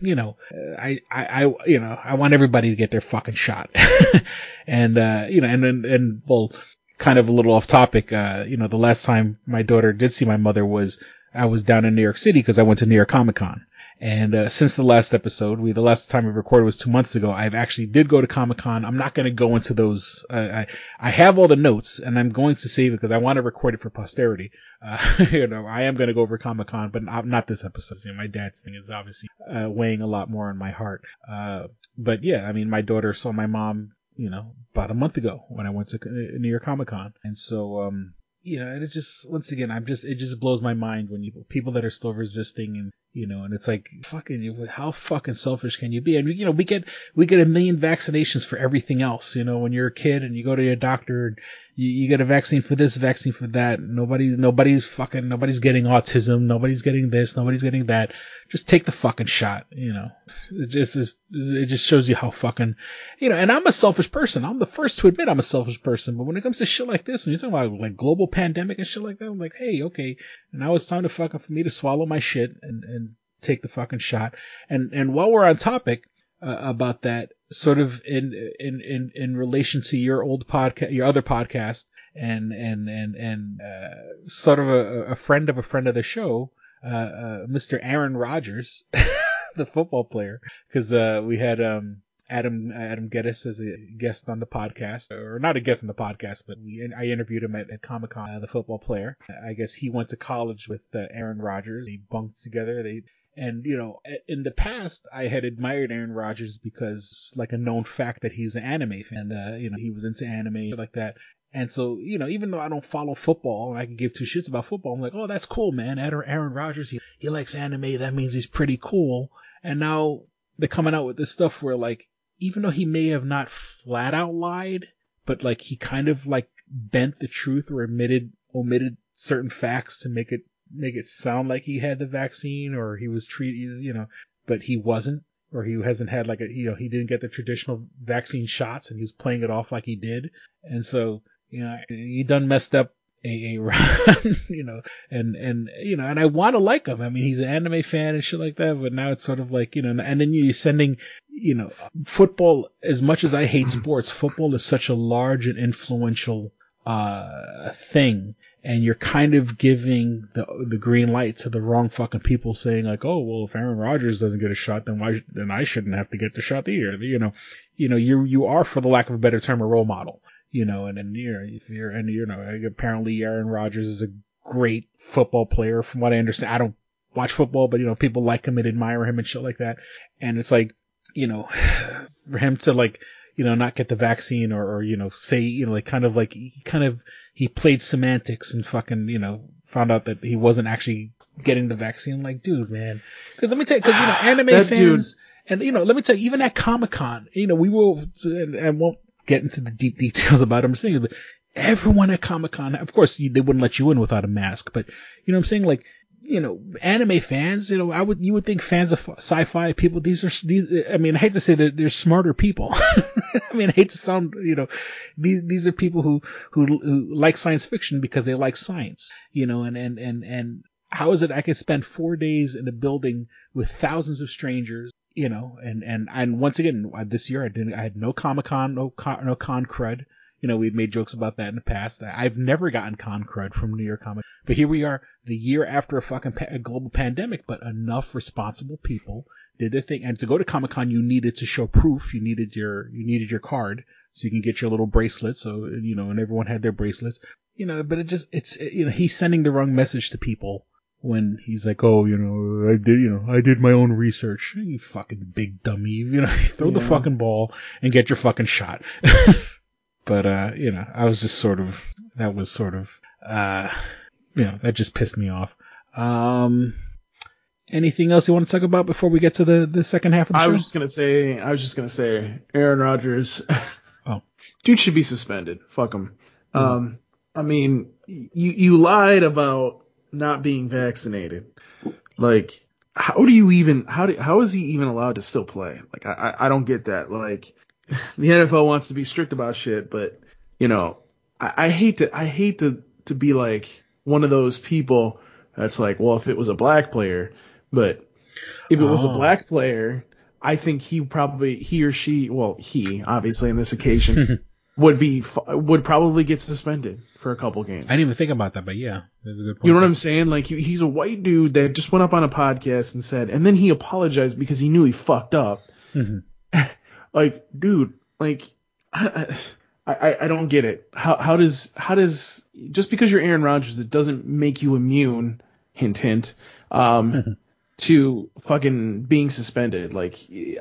you know, I, I, I, you know, I want everybody to get their fucking shot. and, uh, you know, and, and, and, well, kind of a little off topic, uh, you know, the last time my daughter did see my mother was, I was down in New York City because I went to New York Comic Con. And uh, since the last episode, we the last time we recorded was two months ago. I've actually did go to Comic Con. I'm not going to go into those. Uh, I I have all the notes, and I'm going to save it because I want to record it for posterity. Uh, you know, I am going to go over Comic Con, but not, not this episode. My dad's thing is obviously uh, weighing a lot more on my heart. Uh, but yeah, I mean, my daughter saw my mom, you know, about a month ago when I went to uh, New York Comic Con, and so um, you know, and it just once again, I'm just it just blows my mind when you people that are still resisting and you know, and it's like fucking how fucking selfish can you be? And you know, we get we get a million vaccinations for everything else. You know, when you're a kid and you go to your doctor and you, you get a vaccine for this, vaccine for that. Nobody nobody's fucking nobody's getting autism. Nobody's getting this. Nobody's getting that. Just take the fucking shot. You know, it just it just shows you how fucking you know. And I'm a selfish person. I'm the first to admit I'm a selfish person. But when it comes to shit like this, and you're talking about like global pandemic and shit like that, I'm like, hey, okay, And now it's time to fucking for me to swallow my shit and and take the fucking shot. And and while we're on topic uh, about that, sort of in in in in relation to your old podcast, your other podcast, and and and and uh, sort of a, a friend of a friend of the show, uh, uh Mr. Aaron Rodgers, the football player, because uh, we had um. Adam Adam Geddes as a guest on the podcast, or not a guest on the podcast, but we, I interviewed him at, at Comic Con, uh, the football player. I guess he went to college with uh, Aaron Rodgers. They bunked together. They and, you know, in the past, I had admired Aaron Rodgers because, like, a known fact that he's an anime fan. And, Uh, you know, he was into anime, like that. And so, you know, even though I don't follow football and I can give two shits about football, I'm like, oh, that's cool, man. Aaron Rodgers, he, he likes anime. That means he's pretty cool. And now they're coming out with this stuff where, like, even though he may have not flat out lied, but, like, he kind of, like, bent the truth or omitted, omitted certain facts to make it make it sound like he had the vaccine or he was treated, you know, but he wasn't, or he hasn't had like a, you know, he didn't get the traditional vaccine shots and he was playing it off like he did. And so, you know, he done messed up a, run, you know, and, and, you know, and I want to like him. I mean, he's an anime fan and shit like that, but now it's sort of like, you know, and then you're sending, you know, football, as much as I hate sports, football is such a large and influential, uh, thing and you're kind of giving the the green light to the wrong fucking people saying like, oh well, if Aaron Rodgers doesn't get a shot, then why then I shouldn't have to get the shot either. You know, you know, you you are for the lack of a better term a role model. You know, and and you know, if you're and you know, apparently Aaron Rodgers is a great football player from what I understand. I don't watch football, but you know, people like him and admire him and shit like that. And it's like, you know, for him to like, you know, not get the vaccine or, or you know, say, you know, like kind of like he kind of he played semantics and fucking, you know, found out that he wasn't actually getting the vaccine. Like, dude, man. Cause let me tell you, cause, you know, anime fans, dude. and, you know, let me tell you, even at Comic Con, you know, we will, and I won't get into the deep details about him I'm saying, but everyone at Comic Con, of course, they wouldn't let you in without a mask, but, you know what I'm saying? Like, you know, anime fans, you know, I would, you would think fans of sci-fi people, these are, these, I mean, I hate to say that they're smarter people. I mean, I hate to sound, you know, these, these are people who, who, who like science fiction because they like science, you know, and, and, and, and how is it I could spend four days in a building with thousands of strangers, you know, and, and, and once again, this year I didn't, I had no Comic Con, no, con, no con crud. You know, we've made jokes about that in the past. I've never gotten con crud from New York Comic, But here we are, the year after a fucking pa- a global pandemic, but enough responsible people did their thing. And to go to Comic Con, you needed to show proof. You needed your you needed your card so you can get your little bracelet. So you know, and everyone had their bracelets. You know, but it just it's you know he's sending the wrong message to people when he's like, oh, you know, I did, you know, I did my own research. You fucking big dummy, you know, throw the fucking ball and get your fucking shot. but uh, you know, I was just sort of that was sort of uh, you know, that just pissed me off. Um, anything else you want to talk about before we get to the the second half of the I show? I was just gonna say, I was just gonna say, Aaron Rodgers, Oh. dude should be suspended. Fuck him. Um, I mean, you you lied about not being vaccinated. Like, how do you even how do how is he even allowed to still play? Like, I I, I don't get that. Like, the NFL wants to be strict about shit, but you know, I, I hate to I hate to to be like one of those people that's like, well, if it was a black player, but if it was a Oh. black player, I think he probably he or she, well, he obviously in this occasion would be would probably get suspended for a couple games. I didn't even think about that, but yeah, that's a good point. You know what I'm saying? Like he, he's a white dude that just went up on a podcast and said, and then he apologized because he knew he fucked up. Mhm. like, dude, like, I, I, I don't get it. How, how does, how does, just because you're Aaron Rodgers, it doesn't make you immune, hint, hint, um, to fucking being suspended. Like,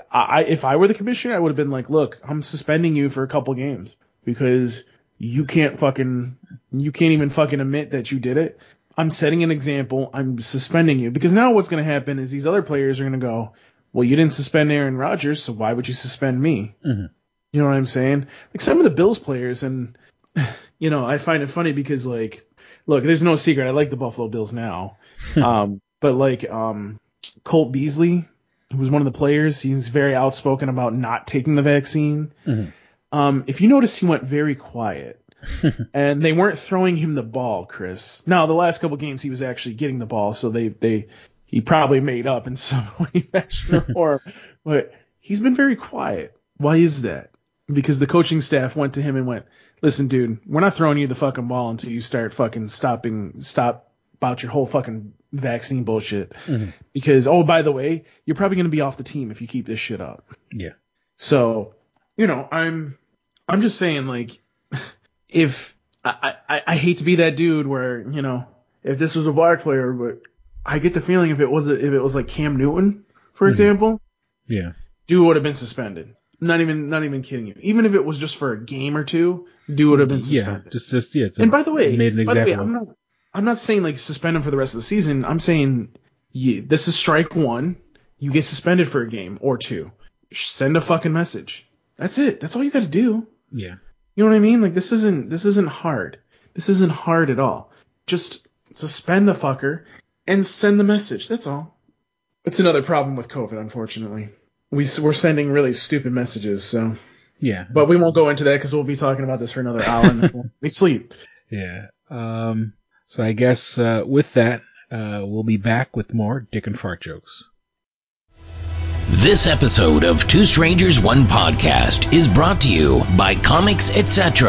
I, if I were the commissioner, I would have been like, look, I'm suspending you for a couple games because you can't fucking, you can't even fucking admit that you did it. I'm setting an example. I'm suspending you because now what's going to happen is these other players are going to go, well, you didn't suspend Aaron Rodgers, so why would you suspend me? Mhm. You know what I'm saying? Like some of the Bills players, and you know, I find it funny because like, look, there's no secret. I like the Buffalo Bills now, um, but like, um, Cole Beasley, who was one of the players, he's very outspoken about not taking the vaccine. Mhm. Um, if you notice, he went very quiet. and they weren't throwing him the ball, Chris. Now, the last couple games he was actually getting the ball, so they they he probably made up in some way, fashion, or. But he's been very quiet. Why is that? Because the coaching staff went to him and went, "Listen, dude, we're not throwing you the fucking ball until you start fucking stopping stop about your whole fucking vaccine bullshit. Mm-hmm. Because oh, by the way, you're probably gonna be off the team if you keep this shit up." Yeah. So, you know, I'm I'm just saying like if I, I I hate to be that dude where, you know, if this was a bar player, but I get the feeling if it was if it was like Cam Newton, for mm-hmm. example, Yeah. dude would have been suspended. Not even not even kidding you. Even if it was just for a game or two, dude would have been suspended. Yeah. Just, just, yeah. and by the way, made an by the way. I'm not I'm not saying like suspend him for the rest of the season. I'm saying you, this is strike one. You get suspended for a game or two. Send a fucking message. That's it. That's all you got to do. yeah. You know what I mean? Like this isn't this isn't hard. This isn't hard at all. Just suspend the fucker and send the message. That's all. It's another problem with COVID, unfortunately. We, we're sending really stupid messages. So, Yeah. but we won't go into that because we'll be talking about this for another hour and then we'll- we sleep. Yeah. Um, so I guess, uh, with that, uh, we'll be back with more dick and fart jokes. This episode of Two Strangers One Podcast is brought to you by Comics Etc.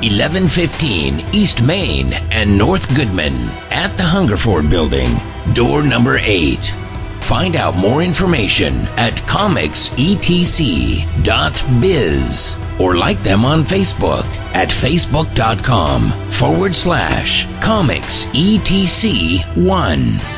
1115 East Main and North Goodman at the Hungerford Building, door number 8. Find out more information at comicsetc.biz or like them on Facebook at facebook.com forward slash comicsetc1.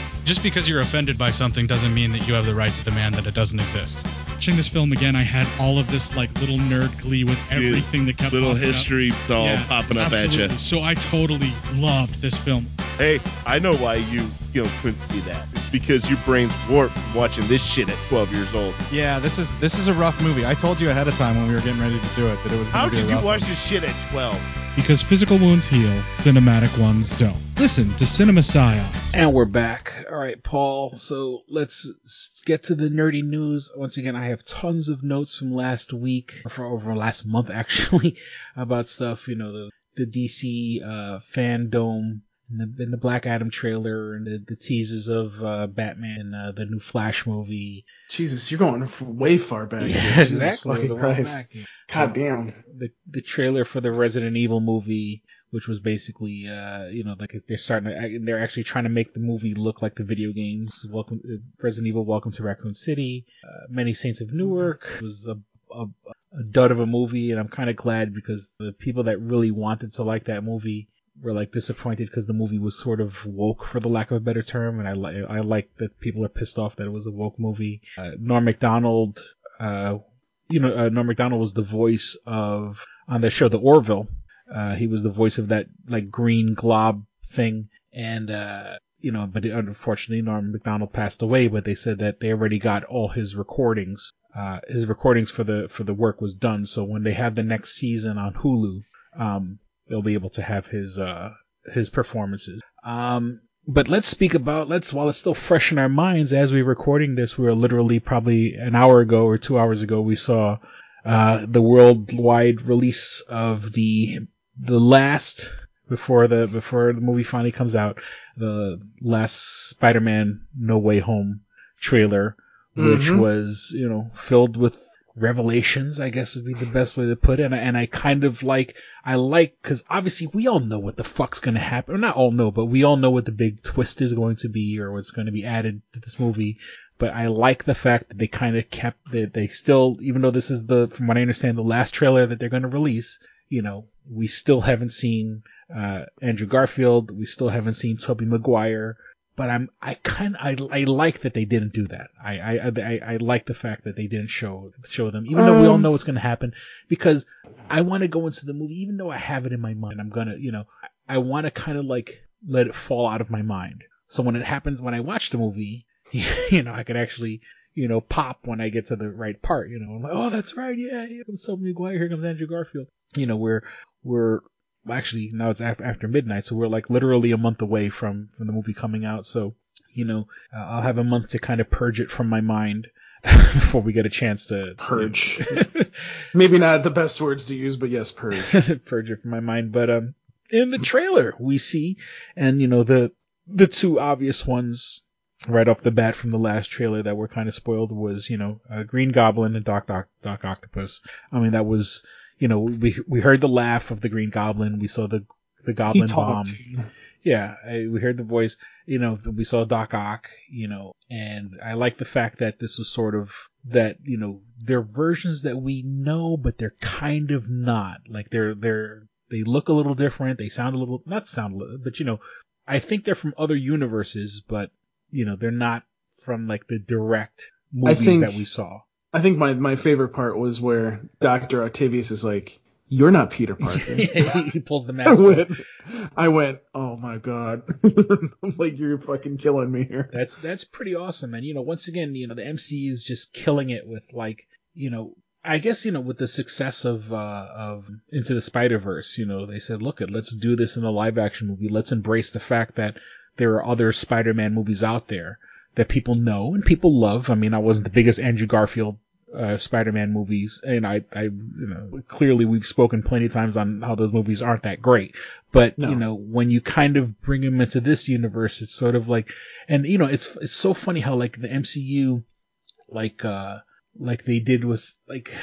Just because you're offended by something doesn't mean that you have the right to demand that it doesn't exist. Watching this film again, I had all of this like little nerd glee with everything that kept Little popping up. history all Yeah, popping up at you. So I totally loved this film. Hey, I know why you you know couldn't see that. It's because your brain's warped from watching this shit at 12 years old. Yeah, this is this is a rough movie. I told you ahead of time when we were getting ready to do it that it was. gonna How be a did you watch one. this shit at 12? Because physical wounds heal, cinematic ones don't. Listen to Cinema Psyops. And we're back. All right, Paul. So let's get to the nerdy news. Once again, I have tons of notes from last week, or for over last month actually, about stuff. You know, the the DC uh, fandom. And the, and the Black Adam trailer and the, the teasers of uh, Batman, uh, the new Flash movie. Jesus, you're going way far back. Yeah, exactly. It was fucking a while Christ. back. God damn. the the trailer for the Resident Evil movie, which was basically, uh, you know, like they're starting to, they're actually trying to make the movie look like the video games. Welcome, uh, Resident Evil, Welcome to Raccoon City, uh, Many Saints of Newark It was a, a a dud of a movie, and I'm kind of glad because the people that really wanted to like that movie were like disappointed because the movie was sort of woke, for the lack of a better term, and I like I like that people are pissed off that it was a woke movie. Uh, Norm Macdonald, uh, you know, uh, Norm Macdonald was the voice of on the show The Orville. Uh, he was the voice of that like green glob thing, and uh, you know, but unfortunately Norm Macdonald passed away. But they said that they already got all his recordings. Uh, his recordings for the for the work was done. So when they have the next season on Hulu, um, they'll be able to have his uh his performances. Um, but let's speak about let's while it's still fresh in our minds as we're recording this, we were literally probably an hour ago or two hours ago we saw uh the worldwide release of the the last before the before the movie finally comes out, the last Spider-Man No Way Home trailer, which Mhm. was you know filled with revelations, I guess would be the best way to put it. And I, and I kind of like, I like, cause obviously we all know what the fuck's gonna happen. Or not all know, but we all know what the big twist is going to be or what's going to be added to this movie. But I like the fact that they kind of kept that they still, even though this is the, from what I understand, the last trailer that they're going to release, you know, we still haven't seen, uh, Andrew Garfield. We still haven't seen Tobey Maguire but I'm I kind I I like that they didn't do that. I I I, I like the fact that they didn't show show them, even though we all Um, know what's going to happen, because I want to go into the movie, even though I have it in my mind. I'm gonna, you know, I, I want to kind of like let it fall out of my mind. So when it happens, when I watch the movie, you know, I could actually, you know, pop when I get to the right part. You know, I'm like, oh, that's right, yeah, here comes Tobey Maguire, here comes Andrew Garfield. You know, we're we're actually now it's after, after midnight, so we're like literally a month away from from the movie coming out. So you know, uh, I'll have a month to kind of purge it from my mind before we get a chance to Purge. Maybe not the best words to use, but yes, purge. purge it from my mind. But um, in the trailer we see, and you know the the two obvious ones right off the bat from the last trailer that were kind of spoiled was you know uh, Green Goblin and Doc Doc Doc Octopus. I mean that was you know we we heard the laugh of the Green Goblin, we saw the the He Goblin bomb. Yeah, I, we heard the voice. You know, we saw Doc Ock. You know, and I like the fact that this was sort of that. You know, they're versions that we know, but they're kind of not. Like they're they're they look a little different. They sound a little not sound a little, but you know, I think they're from other universes, but you know, they're not from like the direct movies think- that we saw. I think my, my favorite part was where Dr. Octavius is like, You're not Peter Parker. he pulls the I mask. off. went, I went, oh my god. I'm like, you're fucking killing me here. That's that's pretty awesome. And you know, once again, you know, the MCU is just killing it with like, you know, I guess you know with the success of uh, of Into the Spider Verse, you know, they said, look, it, let's do this in a live action movie. Let's embrace the fact that there are other Spider-Man movies out there that people know and people love. I mean, I wasn't the biggest Andrew Garfield uh, Spider-Man movies, and I, I, you know, clearly we've spoken plenty of times on how those movies aren't that great. But No. you know, when you kind of bring them into this universe, it's sort of like, and you know, it's it's so funny how like the MCU, like uh, like they did with like.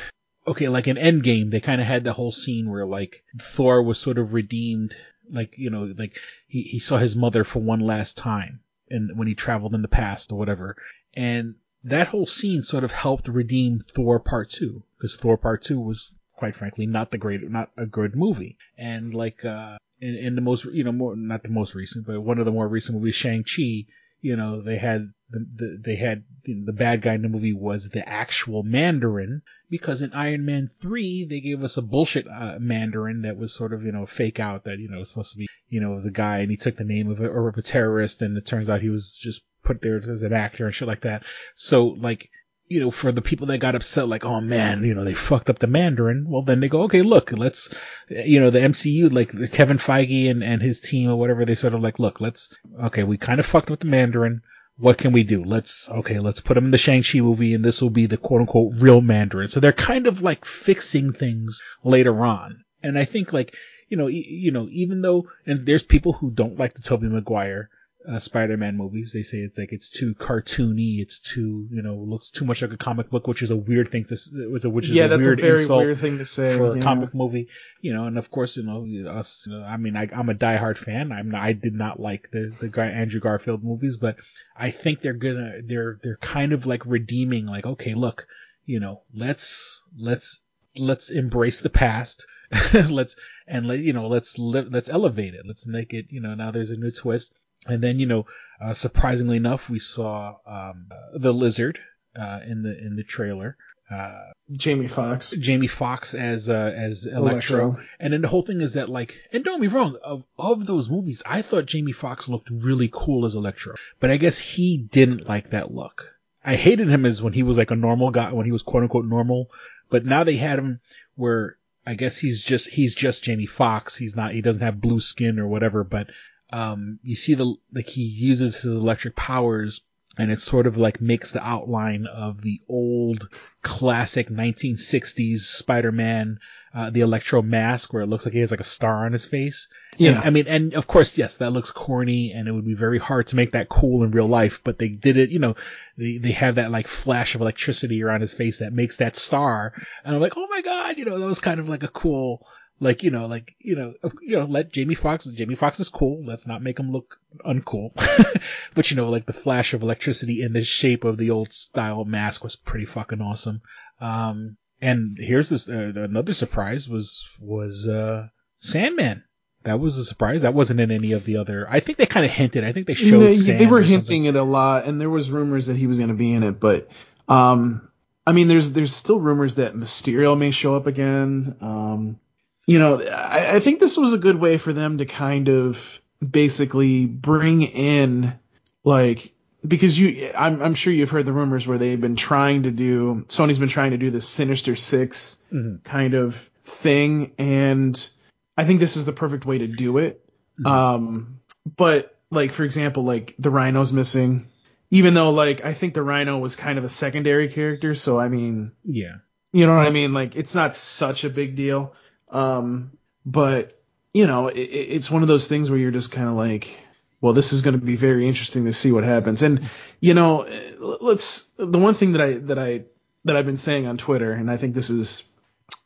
Okay, like in Endgame, they kind of had the whole scene where like Thor was sort of redeemed, like you know, like he, he saw his mother for one last time, and when he traveled in the past or whatever, and that whole scene sort of helped redeem Thor Part Two because Thor Part Two was quite frankly not the great, not a good movie, and like uh, in, in the most, you know, more not the most recent, but one of the more recent movies, Shang Chi, you know, they had the, the they had you know, the bad guy in the movie was the actual Mandarin because in Iron Man 3 they gave us a bullshit uh, Mandarin that was sort of, you know, a fake out that, you know, was supposed to be, you know, was a guy and he took the name of a, of a terrorist and it turns out he was just put there as an actor and shit like that. So like, you know, for the people that got upset, like, oh man, you know, they fucked up the Mandarin. Well, then they go, okay, look, let's, you know, the MCU, like the Kevin Feige and, and his team or whatever, they sort of like, look, let's, okay, we kind of fucked up the Mandarin. What can we do? Let's, okay, let's put him in the Shang-Chi movie and this will be the quote unquote real Mandarin. So they're kind of like fixing things later on. And I think like, you know, e- you know, even though, and there's people who don't like the Tobey Maguire, uh, Spider-Man movies. They say it's like it's too cartoony, it's too you know looks too much like a comic book, which is a weird thing to is, which is yeah, a that's weird a very weird thing to say for a comic movie. You know, and of course you know us. You know, I mean, I, I'm a diehard fan. I'm not, I did not like the the guy Andrew Garfield movies, but I think they're gonna they're they're kind of like redeeming. Like, okay, look, you know, let's let's let's embrace the past. let's and let you know let's let's elevate it. Let's make it you know now there's a new twist. And then you know uh, surprisingly enough, we saw um, uh, the lizard uh, in the in the trailer. Uh, Jamie Foxx. Jamie Foxx as uh, as Electro. Electro. and then the whole thing is that like, and don't be wrong, of of those movies, I thought Jamie Foxx looked really cool as Electro, but I guess he didn't like that look. I hated him as when he was like a normal guy, when he was quote unquote normal, but now they had him where I guess he's just he's just Jamie Foxx. He's not he doesn't have blue skin or whatever, but um, you see the like he uses his electric powers and it sort of like makes the outline of the old classic 1960s Spider-Man, uh, the Electro mask where it looks like he has like a star on his face. Yeah. And, I mean, and of course, yes, that looks corny and it would be very hard to make that cool in real life, but they did it, you know, they, they have that like flash of electricity around his face that makes that star. And I'm like, oh my God, you know, that was kind of like a cool, like you know, like you know, you know, let Jamie Foxx. Jamie Foxx is cool. Let's not make him look uncool. but you know, like the flash of electricity in the shape of the old style mask was pretty fucking awesome. Um, and here's this uh, another surprise was was uh, Sandman. That was a surprise. That wasn't in any of the other. I think they kind of hinted. I think they showed. they, Sam they were hinting it a lot, and there was rumors that he was going to be in it, but um, I mean, there's there's still rumors that Mysterio may show up again. Um, you know, I, I think this was a good way for them to kind of basically bring in like because you I'm I'm sure you've heard the rumors where they've been trying to do Sony's been trying to do this Sinister 6 Mhm. kind of thing and I think this is the perfect way to do it. Um but like for example like the Rhino's missing even though like I think the Rhino was kind of a secondary character so I mean Yeah. you know what I mean? Like it's not such a big deal. Um, but you know, it, it- it's one of those things where you're just kind of like, well, this is going to be very interesting to see what happens. And you know, let's the one thing that I that I that I've been saying on Twitter, and I think this is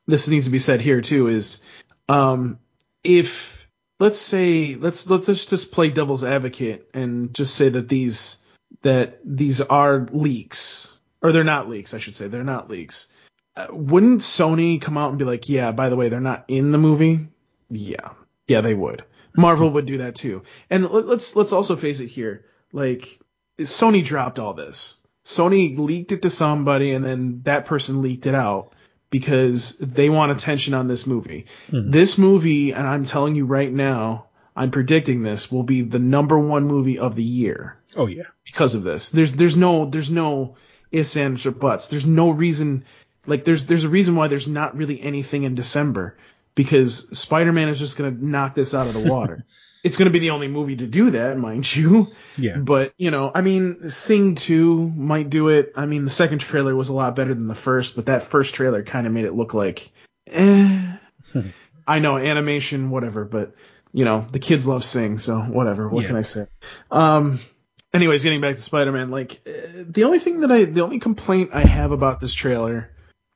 this needs to be said here too, is um, if let's say let's let's just play devil's advocate and just say that these that these are leaks or they're not leaks, I should say, they're not leaks. Uh, wouldn't Sony come out and be like, yeah, by the way, they're not in the movie? Yeah, yeah, they would. Marvel would do that too. And let- let's let's also face it here, like Sony dropped all this. Sony leaked it to somebody, and then that person leaked it out because they want attention on this movie. This movie, and I'm telling you right now, I'm predicting this will be the number one movie of the year Oh yeah. because of this. There's there's no there's no ifs ands or buts. There's no reason like there's there's a reason why there's not really anything in December because Spider-Man is just gonna knock this out of the water. it's gonna be the only movie to do that, mind you. Yeah. But you know, I mean, Sing 2 might do it. I mean, the second trailer was a lot better than the first, but that first trailer kind of made it look like, eh. I know animation, whatever, but you know, the kids love Sing, so whatever. What Yeah. can I say? Um. Anyways, getting back to Spider-Man, like uh, the only thing that I, the only complaint I have about this trailer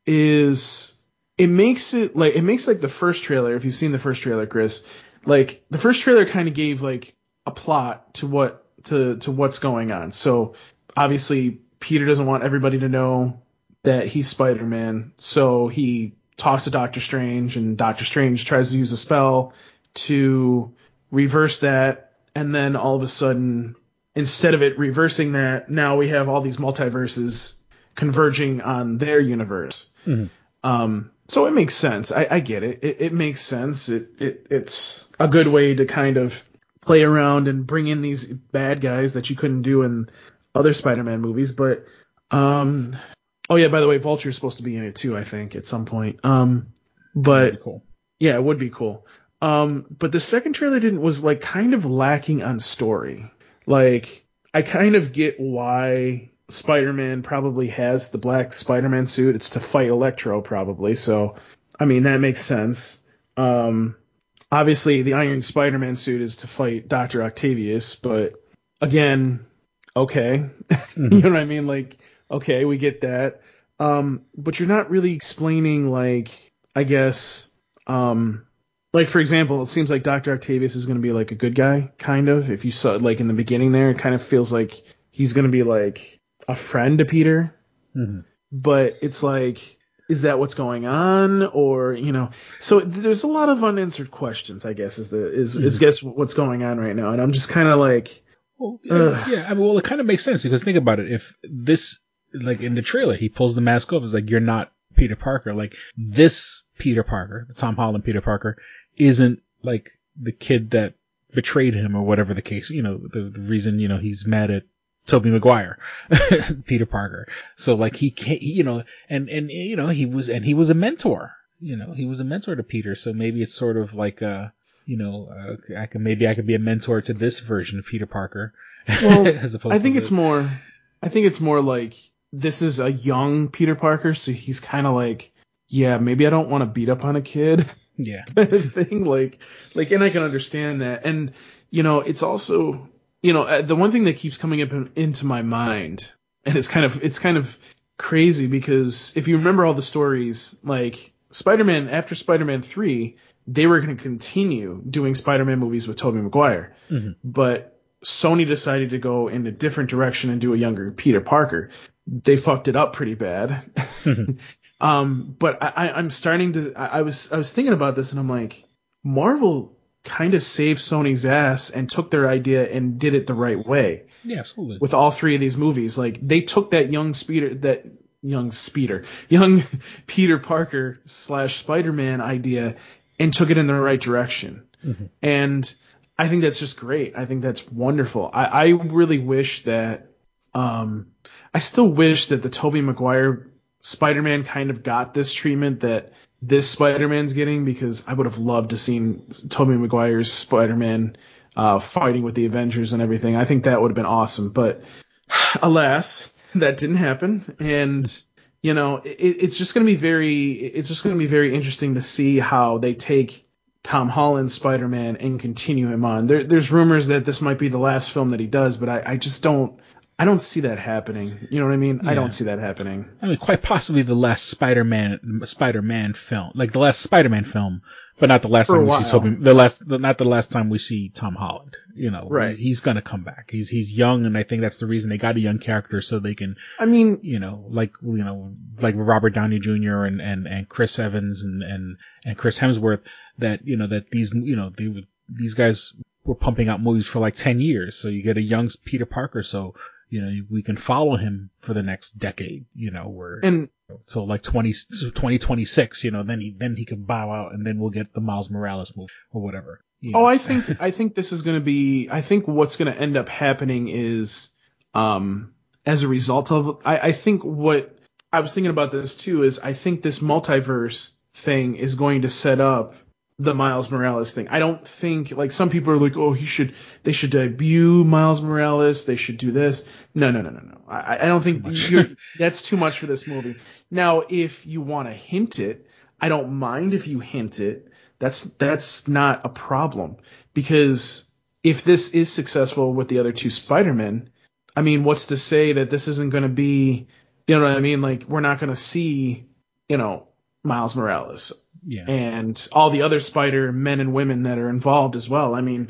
is it makes it like it makes like the first trailer. If you've seen the first trailer, Chris, like the first trailer kind of gave like a plot to what to to what's going on. So obviously Peter doesn't want everybody to know that he's Spider-Man, so he talks to Doctor Strange, and Doctor Strange tries to use a spell to reverse that, and then all of a sudden instead of it reversing that, now we have all these multiverses converging on their universe. Mhm. Um, so it makes sense. I, I get it. it. It makes sense. It, it it's a good way to kind of play around and bring in these bad guys that you couldn't do in other Spider-Man movies. But um, oh yeah, by the way, Vulture's supposed to be in it too. I think at some point. Um, but cool. yeah, it would be cool. Um, but the second trailer didn't was like kind of lacking on story. Like I kind of get why Spider-Man probably has the black Spider-Man suit. It's to fight Electro probably. So I mean that makes sense. Um, obviously the Iron Spider-Man suit is to fight Doctor Octavius, but again, okay, you know what I mean? Like okay, we get that. Um, but you're not really explaining like I guess um like for example, it seems like Doctor Octavius is going to be like a good guy, kind of. If you saw like in the beginning there, it kind of feels like he's going to be like a friend to Peter. Mhm. But it's like, is that what's going on, or you know? So there's a lot of unanswered questions. I guess is the is is guess what's going on right now, and I'm just kind of like, Well, Ugh. yeah, I mean, well, it kind of makes sense because think about it. If this, like in the trailer, he pulls the mask off, it's like you're not Peter Parker. Like this Peter Parker, the Tom Holland Peter Parker, isn't like the kid that betrayed him or whatever the case. You know, the, the reason you know he's mad at Tobey Maguire, Peter Parker. So like he can't, you know, and and you know he was and he was a mentor. You know, he was a mentor to Peter. So maybe it's sort of like uh you know, uh, I can maybe I could be a mentor to this version of Peter Parker. well, as opposed I think it's the- more, I think it's more like this is a young Peter Parker, so he's kind of like, yeah, maybe I don't want to beat up on a kid. yeah. thing. Like, like, and I can understand that. And you know, it's also, you know, uh, the one thing that keeps coming up in, into my mind, and it's kind of, it's kind of crazy because if you remember all the stories, like Spider-Man after Spider-Man three, they were going to continue doing Spider-Man movies with Tobey Maguire, Mhm. but Sony decided to go in a different direction and do a younger Peter Parker. They fucked it up pretty bad. Um, but I, I, I'm starting to. I, I was I was thinking about this and I'm like, Marvel kind of saved Sony's ass and took their idea and did it the right way Yeah, absolutely. with all three of these movies. Like they took that young speeder, that young speeder, young Peter Parker slash Spider Man idea and took it in the right direction. Mhm. And I think that's just great. I think that's wonderful. I, I really wish that, um, I still wish that the Tobey Maguire Spider-Man kind of got this treatment that this Spider-Man's getting because I would have loved to seen Tobey Maguire's Spider-Man uh, fighting with the Avengers and everything. I think that would have been awesome, but alas, that didn't happen. And you know, it, it's just going to be very, it's just going to be very interesting to see how they take Tom Holland's Spider-Man and continue him on. There, there's rumors that this might be the last film that he does, but I, I just don't, I don't see that happening. You know what I mean? I don't see that happening. I mean, quite possibly the last Spider-Man, Spider-Man film, like the last Spider-Man film, but not the last For time we see. Tobey, the last, the, not the last time we see Tom Holland. You know, Right. He- he's gonna come back. He's he's young, and I think that's the reason they got a young character so they can, I mean, you know, like you know, like Robert Downey Jr. and and and Chris Evans and and and Chris Hemsworth. That you know that these you know they, would- these guys were pumping out movies for like ten years, so you get a young Peter Parker, so. You know, we can follow him for the next decade, you know, where and so like 20, so 2026, you know, then he, then he can bow out and then we'll get the Miles Morales movie or whatever. you Oh. I think I think this is going to be. I think what's going to end up happening is, um, as a result of. I, I think what I was thinking about this too is I think this multiverse thing is going to set up the Miles Morales thing. I don't think like some people are like, oh, he should they should debut Miles Morales. They should do this. No, no, no, no, no. I, I don't think you're, that's too much for this movie. Now, if you want to hint it, I don't mind if you hint it. That's that's not a problem because if this is successful with the other two Spider-Men, I mean, what's to say that this isn't going to be, you know what I mean? Like we're not going to see, you know, Miles Morales yeah. and all the other Spider men and women that are involved as well. I mean,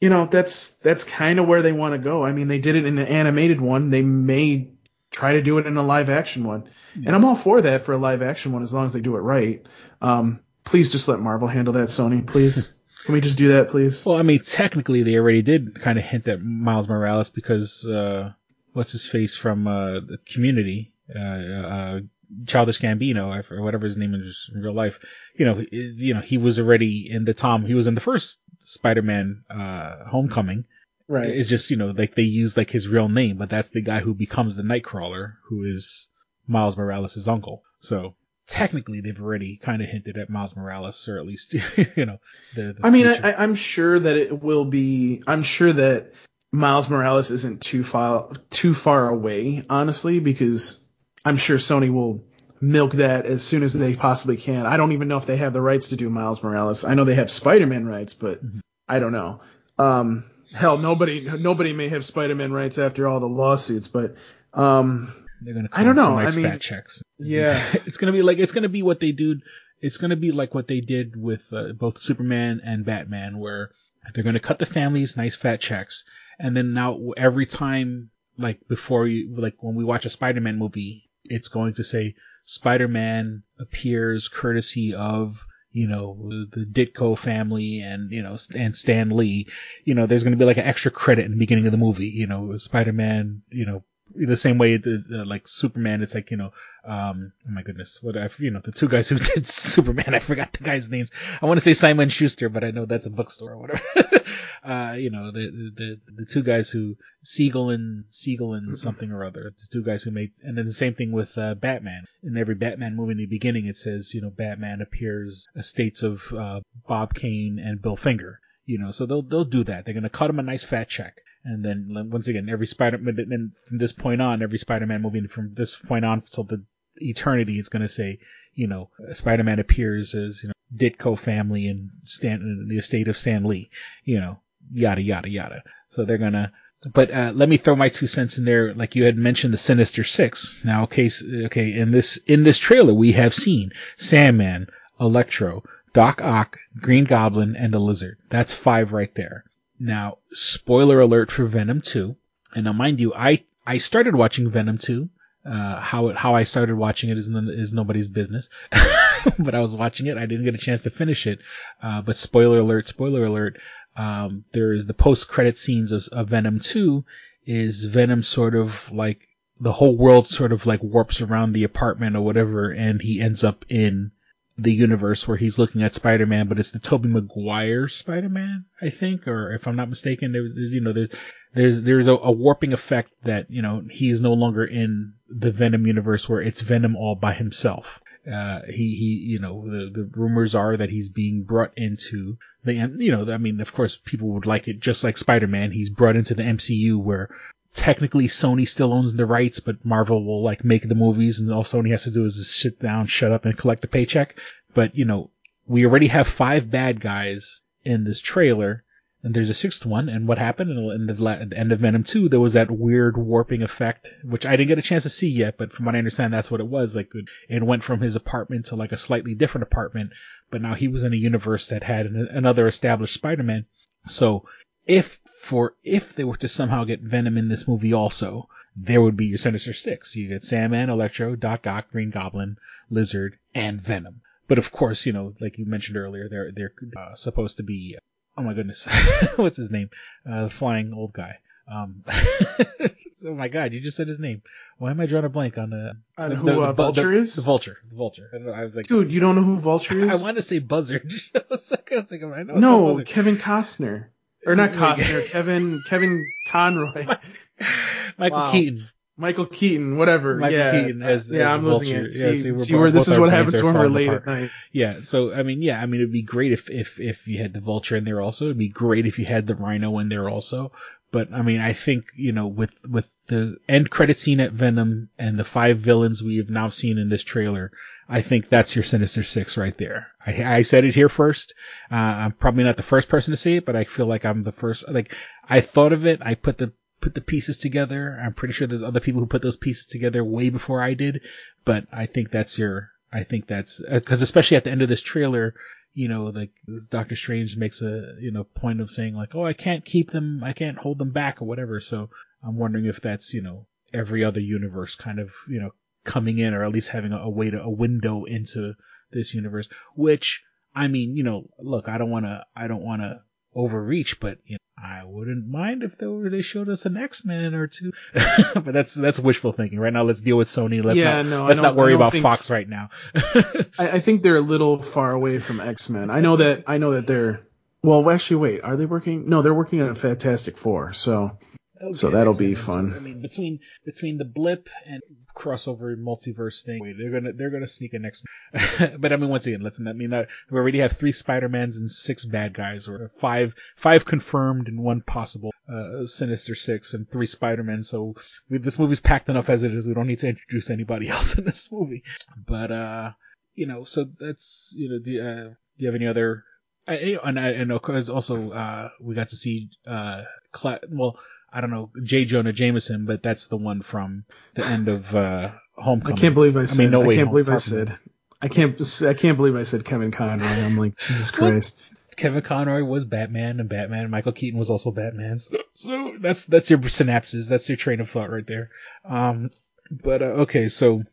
you know, that's that's kind of where they want to go. I mean, they did it in an animated one. They may try to do it in a live action one, and I'm all for that for a live action one as long as they do it right. Um, please just let Marvel handle that, Sony, please. Can we just do that, please? Well, I mean, technically, they already did kind of hint at Miles Morales because uh, what's his face from uh, the Community, uh, uh, Childish Gambino, or whatever his name is in real life. You know, you know, he was already in the Tom. He was in the first Spider-Man uh, Homecoming. Right. It's just you know, like they use like his real name, but that's the guy who becomes the Nightcrawler, who is Miles Morales' uncle. So technically they've already kind of hinted at Miles Morales, or at least you know. The, the I mean, future. I, I, I'm sure that it will be. I'm sure that Miles Morales isn't too far too far away, honestly, because I'm sure Sony will milk that as soon as they possibly can. I don't even know if they have the rights to do Miles Morales. I know they have Spider-Man rights, but Mhm. I don't know. Um, hell, nobody nobody may have Spider-Man rights after all the lawsuits, but um, They're gonna I don't know. Nice I mean, fat checks. yeah. it's gonna be like it's gonna be what they do. It's gonna be like what they did with uh, both Superman and Batman, where they're gonna cut the families nice fat checks, and then now every time, like before you, like when we watch a Spider-Man movie, it's going to say Spider-Man appears courtesy of you know the Ditko family and you know and Stan Lee. You know, there's gonna be like an extra credit in the beginning of the movie. You know, Spider-Man. You know, the same way the, uh, like Superman, it's like you know, um, oh my goodness, what I, you know, the two guys who did Superman, I forgot the guy's name. I want to say Simon Schuster, but I know that's a bookstore or whatever. uh, you know, the, the the two guys who Siegel and Siegel and something or other, the two guys who made, and then the same thing with uh, Batman. In every Batman movie, in the beginning, it says, you know, Batman appears estates of uh, Bob Kane and Bill Finger. You know, so they'll they'll do that. They're gonna cut him a nice fat check. And then once again, every Spider, then from this point on, every Spider-Man movie from this point on till the eternity is going to say, you know, Spider-Man appears as, you know, Ditko family and Stan, the estate of Stan Lee, you know, yada, yada, yada. So they're to, but, uh, let me throw my two cents in there. Like you had mentioned the Sinister Six. Now, okay, okay, in this, in this trailer, we have seen Sandman, Electro, Doc Ock, Green Goblin, and the Lizard. That's five right there. Now, spoiler alert for Venom 2. And now, mind you, I, I started watching Venom 2. Uh, how it, how I started watching it is, is nobody's business. but I was watching it. I didn't get a chance to finish it. Uh, but spoiler alert, spoiler alert. Um, there's the post credit scenes of, of Venom 2 is Venom sort of like the whole world sort of like warps around the apartment or whatever and he ends up in the universe where he's looking at Spider-Man, but it's the Tobey Maguire Spider-Man, I think, or if I'm not mistaken, there's, there's you know, there's, there's, there's a, a warping effect that, you know, he is no longer in the Venom universe where it's Venom all by himself. Uh, he, he, you know, the, the rumors are that he's being brought into the, you know, I mean, of course, people would like it just like Spider-Man. He's brought into the MCU where technically Sony still owns the rights, but Marvel will like make the movies and all Sony has to do is just sit down, shut up and collect the paycheck. But, you know, we already have five bad guys in this trailer and there's a sixth one. And what happened in the, at the end of Venom 2, there was that weird warping effect, which I didn't get a chance to see yet, but from what I understand, that's what it was. Like it- it went from his apartment to like a slightly different apartment, but now he was in a universe that had an, another established Spider-Man. So if for if they were to somehow get Venom in this movie also, there would be your Sinister Six. You get Sandman, Electro, Doc Ock, Green Goblin, Lizard, and Venom. But of course, you know, like you mentioned earlier, they're they're uh, supposed to be. Oh my goodness, what's his name? Uh, the flying old guy. Um, oh my god, you just said his name. Why am I drawing a blank on the, On the, who, the- uh, Vulture the, is? The vulture, the vulture. I, I was like, Dude, you don't know who Vulture is? I want to say Buzzard. I was like, I was like, I know no, Kevin Costner. Or not Costner, Kevin Kevin Conroy. Michael Wow. Keaton. Michael Keaton, whatever. Michael yeah, Keaton as- yeah, as I'm losing Vulture. it. Yeah, See, see, we're see bo- where this is what happens when we're late apart. at night. Yeah, so I mean, yeah, I mean, it'd be great if if if you had the Vulture in there also. It'd be great if you had the Rhino in there also. But I mean, I think you know, with with the end credit scene at Venom and the five villains we have now seen in this trailer, I think that's your Sinister Six right there. I I said it here first. Uh, I'm probably not the first person to see it, but I feel like I'm the first. Like I thought of it. I put the put the pieces together. I'm pretty sure there's other people who put those pieces together way before I did, but I think that's your, I think that's, because especially at the end of this trailer, you know, like Doctor Strange makes a, you know, point of saying like, oh, I can't keep them, I can't hold them back or whatever. So I'm wondering if that's, you know, every other universe kind of, you know, coming in or at least having a, a way to, a window into this universe, which I mean, you know, look, I don't want to, I don't want to overreach, but you know, I wouldn't mind if they were they showed us an X Men or two. but that's that's wishful thinking. Right now, let's deal with Sony. Let's Yeah, not no, let's don't- worry about think- Fox right now. I, I think they're a little far away from X Men. I know that I know that they're well actually wait, are they working no, they're working on a Fantastic Four, so so that'll be fun. I mean, between between the blip and crossover multiverse thing, wait, they're gonna they're gonna sneak an next. but I mean, once again, let's. I mean, uh, we already have three Spider Mans and six bad guys, or five five confirmed and one possible uh, Sinister Six and three Spider Men. So we, this movie's packed enough as it is. We don't need to introduce anybody else in this movie. But uh, you know, so that's you know, do, you, uh, do you have any other? I, and I and of course also uh, we got to see uh, Cla- well. I don't know J. Jonah Jameson, but that's the one from the end of uh, I can't believe I said I, mean, no way. can't believe I said I can't I can't believe I said Kevin Conroy. I'm like Jesus Christ. Kevin Conroy was Batman, and Batman. and Michael Keaton was also Batman. So, so that's that's your synapses. That's your train of thought right there. Um, but uh, okay, so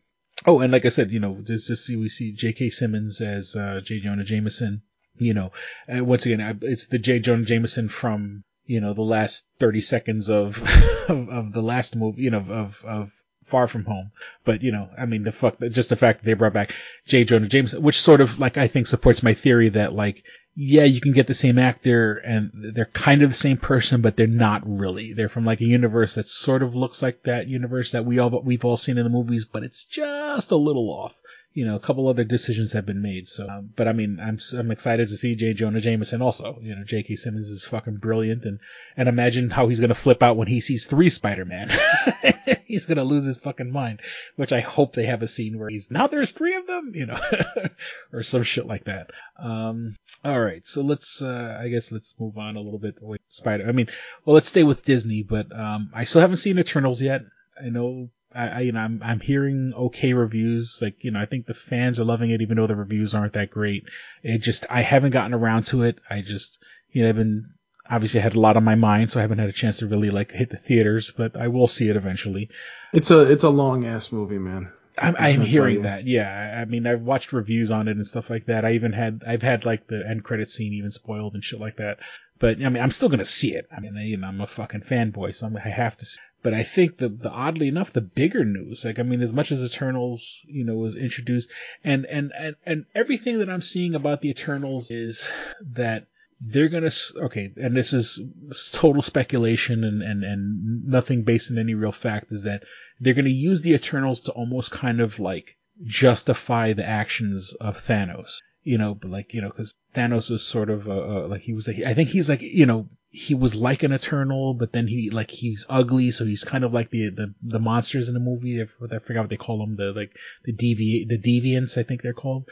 oh, and like I said, you know, just just we see J.K. Simmons as uh, J. Jonah Jameson. You know, and once again, I, it's the J. Jonah Jameson from you know the last thirty seconds of of, of the last movie, you know, of of Far From Home. But you know, I mean, the fuck, just the fact that they brought back J. Jonah Jameson, which sort of like I think supports my theory that like, yeah, you can get the same actor and they're kind of the same person, but they're not really. They're from like a universe that sort of looks like that universe that we all we've all seen in the movies, but it's just a little off. You know, a couple other decisions have been made. So, um, but I mean, I'm I'm excited to see J. Jonah Jameson also. You know, J.K. Simmons is fucking brilliant, and and imagine how he's gonna flip out when he sees three Spider-Man. he's gonna lose his fucking mind. Which I hope they have a scene where he's now there's three of them, you know, or some shit like that. Um, all right, so let's uh, I guess let's move on a little bit. Wait, Spider. I mean, well, let's stay with Disney, but um, I still haven't seen Eternals yet. I know. I, I you know I'm I'm hearing okay reviews like you know I think the fans are loving it even though the reviews aren't that great. It just I haven't gotten around to it. I just you know I've been obviously I had a lot on my mind so I haven't had a chance to really like hit the theaters but I will see it eventually. It's a it's a long ass movie, man. I'm, I'm what I tell hearing that. Yeah, I mean, I've watched reviews on it and stuff like that. I even had, I've had like the end credit scene even spoiled and shit like that. But I mean, I'm still gonna see it. I mean, you know, I'm a fucking fanboy, so I'm, I have to. See. But I think the, the oddly enough, the bigger news, like I mean, as much as Eternals, you know, was introduced, and and and and everything that I'm seeing about the Eternals is that they're gonna okay, and this is total speculation and and and nothing based in any real fact. Is that they're gonna use the Eternals to almost kind of like justify the actions of Thanos. You know, but like you know, because Thanos was sort of uh, like he was. Like, I think he's like you know he was like an Eternal, but then he like he's ugly, so he's kind of like the the, the monsters in the movie. I forgot what they call them. The like the devi the deviants, I think they're called.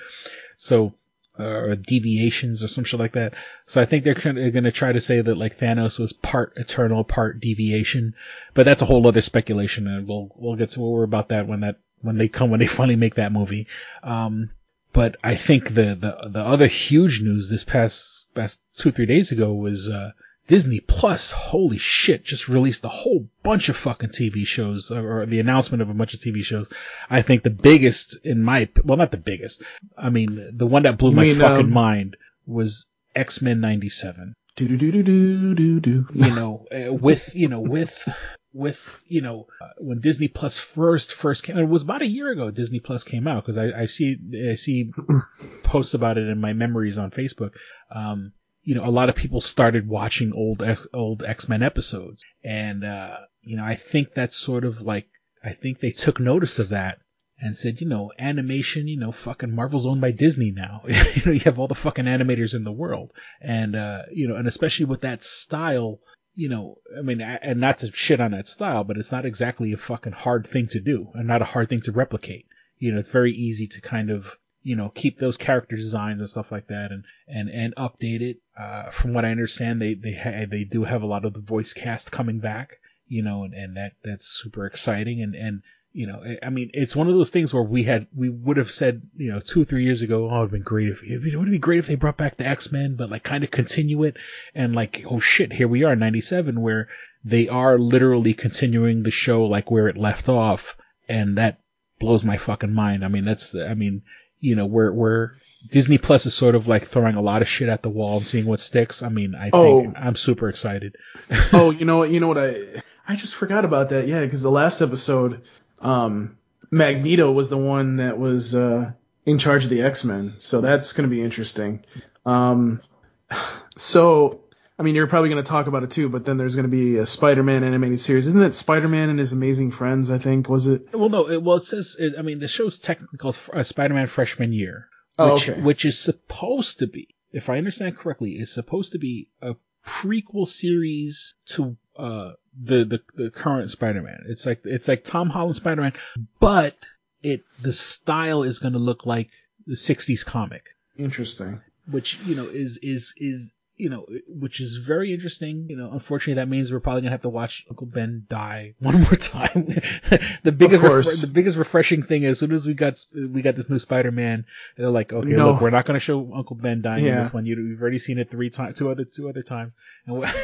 So or deviations or some shit like that. So I think they're going to try to say that like Thanos was part eternal, part deviation, but that's a whole other speculation, and we'll we'll get to more about that when that when they come when they finally make that movie. Um, but I think the the the other huge news this past past two three days ago was uh, Disney Plus. Holy shit! Just released a whole bunch of fucking TV shows, or, the announcement of a bunch of TV shows. I think the biggest in my well, not the biggest. I mean, the one that blew You my mean, fucking um, mind was X Men '97 Do do do do do do do. you know, uh, with you know, with with you know, uh, when Disney Plus first first came, it was about a year ago. Disney Plus came out because I, I see I see posts about it in my memories on Facebook. Um, you know, a lot of people started watching old X, old X Men episodes, and uh, you know, I think that's sort of like I think they took notice of that and said, you know, animation, you know, fucking Marvel's owned by Disney now. you know, you have all the fucking animators in the world. And, uh, you know, and especially with that style, you know, I mean, and not to shit on that style, but it's not exactly a fucking hard thing to do and not a hard thing to replicate. You know, it's very easy to kind of, you know, keep those character designs and stuff like that and, and, and update it. Uh, from what I understand, they, they, ha- they do have a lot of the voice cast coming back, you know, and, and that, that's super exciting. And, and, you know, I- mean, it's one of those things where we had, we would have said, you know, two or three years ago, oh, it'd been great if, it would be great if they brought back the X-Men, but like kind of continue it. And like, oh shit, here we are, 97, where they are literally continuing the show like where it left off. And that blows my fucking mind. I mean, that's, I mean, you know, we're, we're, Disney Plus is sort of like throwing a lot of shit at the wall and seeing what sticks. I mean, I Oh. think I'm super excited. oh, you know what? You know what? I I just forgot about that. Yeah, because the last episode, um, Magneto was the one that was uh, in charge of the X Men, so that's going to be interesting. Um, so I mean, you're probably going to talk about it too, but then there's going to be a Spider-Man animated series. Isn't that Spider-Man and His Amazing Friends? I think was it? Well, no, it, well it says it, I mean the show's technically called uh, Spider-Man Freshman Year, Oh, which okay. which is supposed to be, if I understand correctly, is supposed to be a prequel series to uh the the, the current Spider-Man. It's like it's like Tom Holland Spider-Man, but it the style is going to look like the 60s comic. Interesting. which you know is is is you know which is very interesting you know unfortunately that means we're probably gonna have to watch uncle ben die one more time the biggest the biggest refreshing thing is as soon as we got we got this new spider-man they're like okay No. look we're not gonna show uncle ben dying in this one you, we've already seen it three times two other two other times and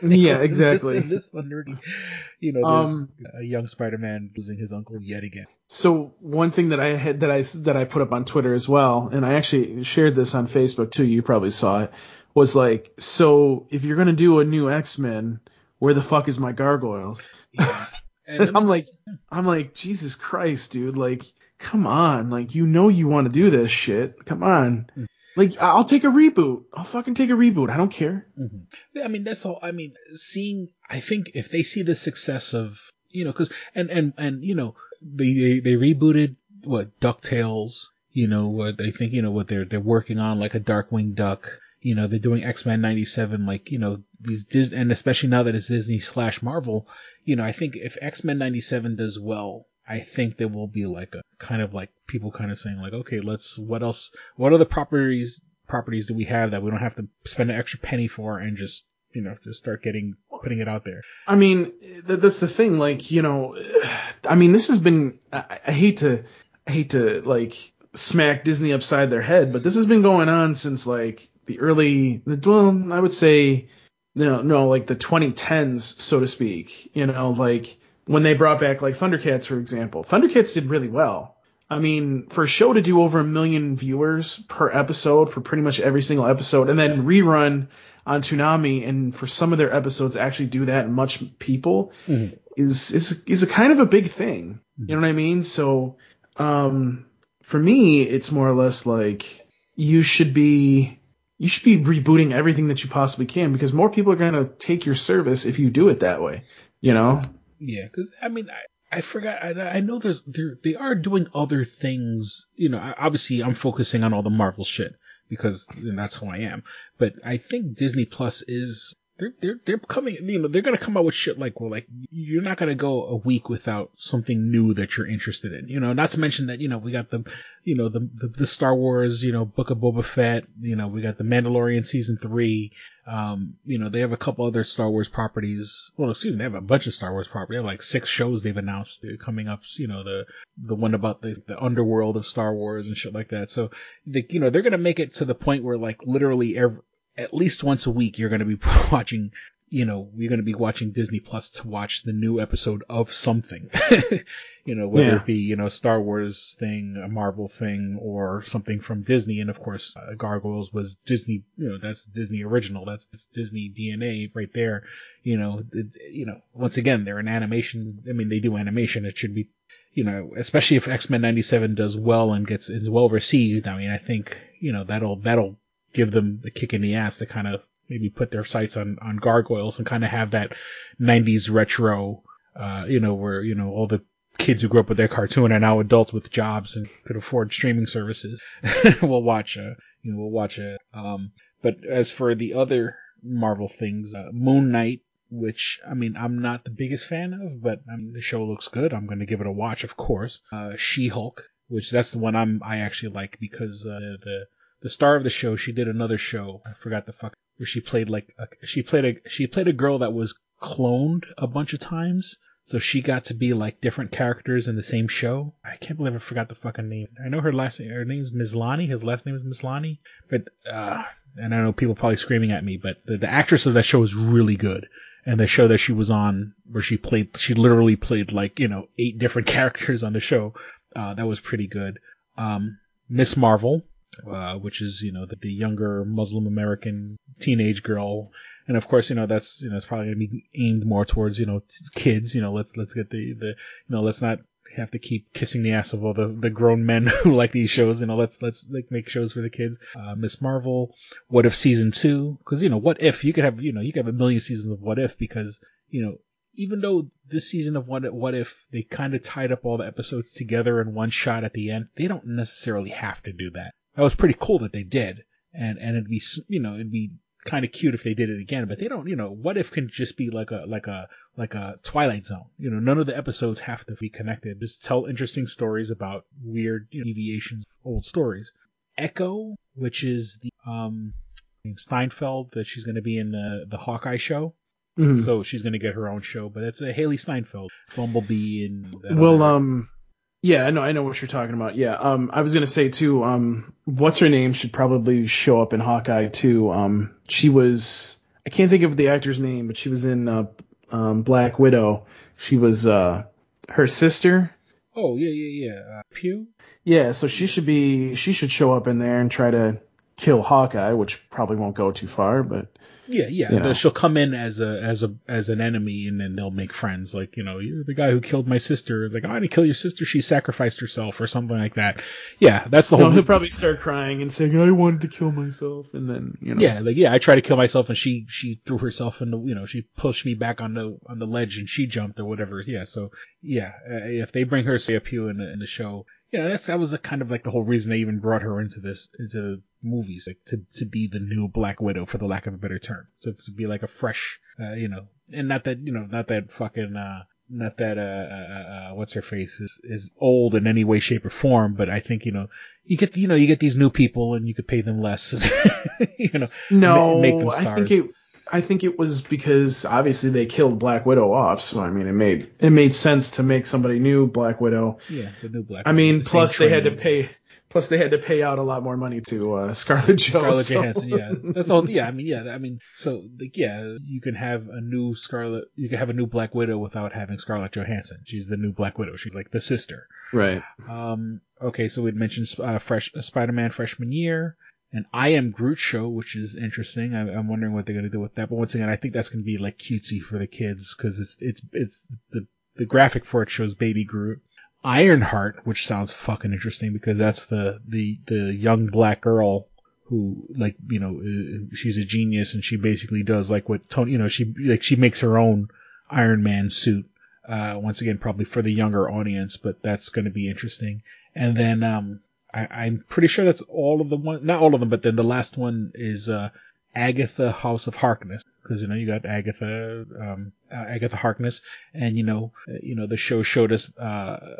Yeah, exactly. this, this one already, you know Um, a young spider-man losing his uncle yet again So one thing that I had that I that I put up on Twitter as well, and I actually shared this on Facebook too. You probably saw it. Was like, so if you're gonna do a new X Men, where the fuck is my gargoyles? and I'm like, I'm like, Jesus Christ, dude! Like, come on! Like, you know you want to do this shit. Come on! Mm-hmm. Like, I'll take a reboot. I'll fucking take a reboot. I don't care. Mm-hmm. Yeah, I mean that's all. I mean, seeing. I think if they see the success of you know, because and and and you know they they, they rebooted what Ducktales. You know what they think. You know what they're they're working on like a Darkwing Duck. You know they're doing X Men '97. Like you know these Dis and especially now that it's Disney slash Marvel. You know I think if X Men '97 does well. I think there will be like a kind of like people kind of saying like, okay, let's what else? What other properties properties do we have that we don't have to spend an extra penny for and just you know just start getting putting it out there? I mean, th- that's the thing. Like, you know, I mean, this has been. I, I hate to, I hate to like smack Disney upside their head, but this has been going on since like the early. Well, I would say, no, no, like the 2010s, so to speak. You know, like when they brought back like Thundercats, for example. Thundercats did really well. I mean, for a show to do over a million viewers per episode for pretty much every single episode, and then rerun on Toonami, and for some of their episodes actually do that and much people is is is a kind of a big thing. You know what I mean? So, um, for me, it's more or less like you should be you should be rebooting everything that you possibly can because more people are gonna take your service if you do it that way. You know? Yeah, because I mean, I, I forgot. I, I know there's they they are doing other things. You know, obviously I'm focusing on all the Marvel shit because that's who I am. But I think Disney Plus is they're they're they're coming. You know, they're gonna come out with shit like well, like you're not gonna go a week without something new that you're interested in. You know, not to mention that you know we got the you know the the, the Star Wars you know Book of Boba Fett. You know, we got the Mandalorian season three. Um, you know, they have a couple other Star Wars properties. Well, excuse me, they have a bunch of Star Wars properties. They have like six shows they've announced coming up. You know, the the one about the, the underworld of Star Wars and shit like that. So, they, you know, they're gonna make it to the point where like literally every, at least once a week you're gonna be watching. You know, you're gonna be watching Disney Plus to watch the new episode of something. you know, whether Yeah. it be you know Star Wars thing, a Marvel thing, or something from Disney. And of course, uh, Gargoyles was Disney. You know, that's Disney original. That's, that's Disney DNA right there. You know, it, you know, once again, they're an animation. I mean, they do animation. It should be, you know, especially if X Men '97 does well and gets is well received. I mean, I think you know that'll that'll give them a kick in the ass to kind of maybe put their sights on on Gargoyles and kind of have that '90s retro. Uh, you know, where you know all the kids who grew up with their cartoon are now adults with jobs and could afford streaming services. we'll watch a, you know, we'll watch a. Um, but as for the other Marvel things, uh, Moon Knight, which I mean I'm not the biggest fan of, but I mean the show looks good. I'm going to give it a watch, of course. Uh, She-Hulk, which that's the one I'm I actually like because uh, the the star of the show she did another show I forgot the fuck where she played like a, she played a she played a girl that was cloned a bunch of times. So she got to be like different characters in the same show. I can't believe I forgot the fucking name. I know her last name. Her name's Maslany. His last name is Maslany. But uh, and I know people probably screaming at me, but the, the actress of that show is really good. And the show that she was on, where she played, she literally played like you know eight different characters on the show. Uh, that was pretty good. Um, Miss Marvel. Uh, which is you know the, the younger Muslim American teenage girl, and of course you know that's you know it's probably going to be aimed more towards you know t- kids. You know let's let's get the the you know let's not have to keep kissing the ass of all the, the grown men who like these shows. You know, let's let's like make shows for the kids. Uh, Miss Marvel, What If season two? Because you know, What If you could have you know you could have a million seasons of What If because you know even though this season of What If, what if they kind of tied up all the episodes together in one shot at the end, they don't necessarily have to do that. That was pretty cool that they did, and and it'd be you know it'd be kind of cute if they did it again, but they don't. You know, What If can just be like a like a like a Twilight Zone. You know, none of the episodes have to be connected. Just tell interesting stories about weird you know, deviations, old stories. Echo, which is the um Steinfeld that she's going to be in the the Hawkeye show. Mhm. So she's going to get her own show, but it's a Hailee Steinfeld, Bumblebee, and other- um, yeah, I know, I know what you're talking about. Yeah, um, I was gonna say too, um, what's her name should probably show up in Hawkeye too. Um, she was, I can't think of the actor's name, but she was in uh, um, Black Widow. She was uh, her sister. oh yeah, yeah, yeah, uh, Pugh. Yeah, so she should be, she should show up in there and try to kill Hawkeye, which probably won't go too far, but Yeah, yeah. You know. She'll come in as a as a as an enemy, and then they'll make friends. Like you know, you're the guy who killed my sister. It's like, oh, I didn't kill your sister. She sacrificed herself, or something like that. Yeah, that's the whole. no, whole. he'll probably start crying and saying, "I wanted to kill myself," and then you know, Yeah, like yeah, I tried to kill myself, and she she threw herself in the you know she pushed me back on the on the ledge, and she jumped or whatever. Yeah, so yeah, uh, if they bring her Say a Pugh in the in the show, yeah, that's that was the kind of like the whole reason they even brought her into this into movies, like to to be the new Black Widow, for the lack of a better term, so to be like a fresh, uh, you know, and not that you know, not that fucking. uh not that uh, uh, uh what's her face is is old in any way shape or form but i think you know you get you know you get these new people and you could pay them less you know No, ma- make them I stars. think it. I think it was because obviously they killed Black Widow off, so I mean it made it made sense to make somebody new Black Widow. yeah, the new Black. I mean, the plus they had to pay, plus they had to pay out a lot more money to uh, Scarlett Scarlett Johansson. Johansson. Yeah, that's all. Yeah, I mean, yeah, I mean, so like, yeah, you can have a new Scarlet, you can have a new Black Widow without having Scarlett Johansson. She's the new Black Widow. She's like the sister. right. Um, okay, so we'd mentioned uh, fresh uh, Spider-Man freshman year, and I Am Groot show, which is interesting. I, I'm wondering what they're gonna do with that. But once again, I think that's gonna be like cutesy for the kids because it's it's it's the the graphic for it shows Baby Groot. Ironheart, which sounds fucking interesting because that's the the the young black girl who like you know she's a genius and she basically does like what Tony you know she like she makes her own Iron Man suit. Uh, once again, probably for the younger audience, but that's going to be interesting. And then um, I, I'm pretty sure that's all of the one, not all of them, but then the last one is uh, Agatha House of Harkness, because you know you got Agatha, um, uh, Agatha Harkness, and you know, uh, you know the show showed us uh,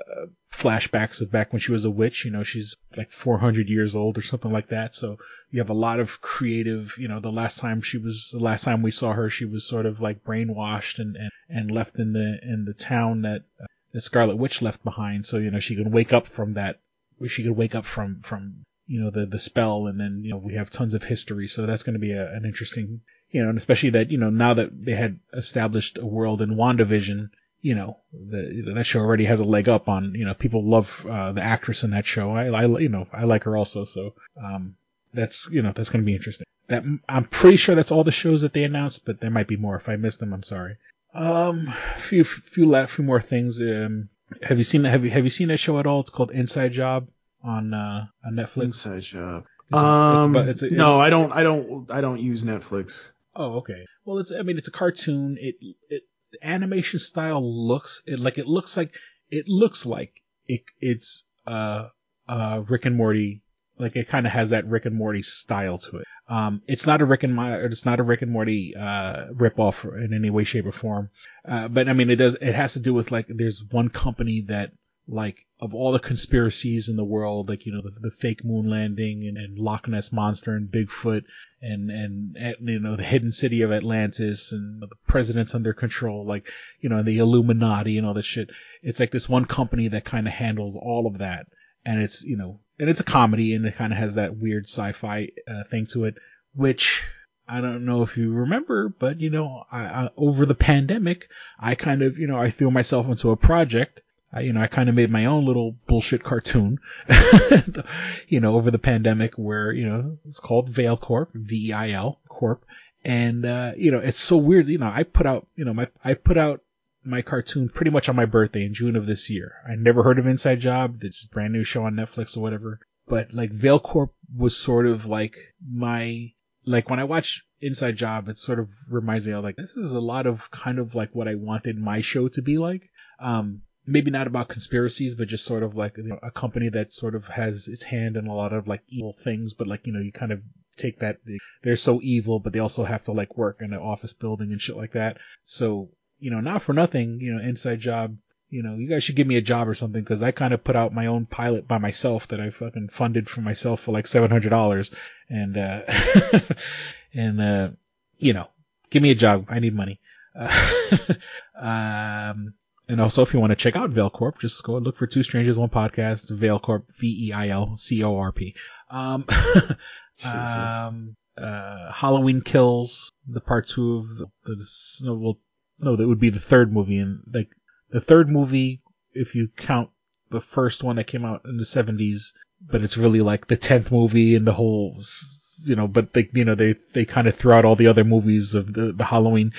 flashbacks of back when she was a witch. You know, she's like 400 years old or something like that. So you have a lot of creative. You know, the last time she was, the last time we saw her, she was sort of like brainwashed and and, and left in the in the town that. Uh, the Scarlet Witch left behind, so you know she can wake up from that. She could wake up from from you know the the spell, and then you know we have tons of history, so that's going to be a, an interesting you know, and especially that you know now that they had established a world in WandaVision, you know, the that show already has a leg up on you know people love uh, the actress in that show. I, I you know I like her also, so um that's you know that's going to be interesting. That I'm pretty sure that's all the shows that they announced, but there might be more. If I missed them, I'm sorry. Um, few few few more things. Um, have you seen that? Have you have you seen that show at all? It's called Inside Job on uh on Netflix. Inside job. It's a- it's um, about- it's a- no, I don't. I don't. I don't use Netflix. Oh, okay. Well, it's I mean it's a cartoon. It it the animation style looks it like it looks like it looks like it it's uh uh Rick and Morty like it kind of has that Rick and Morty style to it. Um, it's not a Rick and Morty, it's not a Rick and Morty uh ripoff in any way, shape, or form. Uh, but I mean it does it has to do with like there's one company that like of all the conspiracies in the world, like you know the, the fake moon landing and, and Loch Ness monster and Bigfoot and, and and you know the hidden city of Atlantis and the president's under control, like you know the Illuminati and all this shit. It's like this one company that kind of handles all of that, and it's you know and it's a comedy and it kind of has that weird sci-fi uh, thing to it, which I don't know if you remember, but you know I, I, over the pandemic, I kind of you know I threw myself into a project I, you know, I kind of made my own little bullshit cartoon, you know, over the pandemic where, you know, it's called Veil Corp, V-E-I-L Corp. And, uh, you know, it's so weird. You know, I put out, you know, my, I put out my cartoon pretty much on my birthday in June of this year. I never heard of Inside Job. It's a brand new show on Netflix or whatever. But like Veil Corp was sort of like my, like when I watch Inside Job, it sort of reminds me of like, this is a lot of kind of like what I wanted my show to be like. Um, maybe not about conspiracies, but just sort of like you know, a company that sort of has its hand in a lot of like evil things, but like, you know, you kind of take that, they're so evil, but they also have to like work in an office building and shit like that. So, you know, not for nothing, you know, Inside Job, you know, you guys should give me a job or something because I kind of put out my own pilot by myself that I fucking funded for myself for like $700 and, uh, and, uh, you know, give me a job. I need money. Uh, um, and also, if you want to check out Veil Corp, just go and look for Two Strangers One Podcast. Veil Corp, V E I L C O R P. Um, um, uh, Halloween Kills, the part two of the, the no, that would be the third movie, and like the third movie, if you count the first one that came out in the seventies, but it's really like the tenth movie in the whole, you know, but they, you know, they they kind of throw out all the other movies of the the Halloween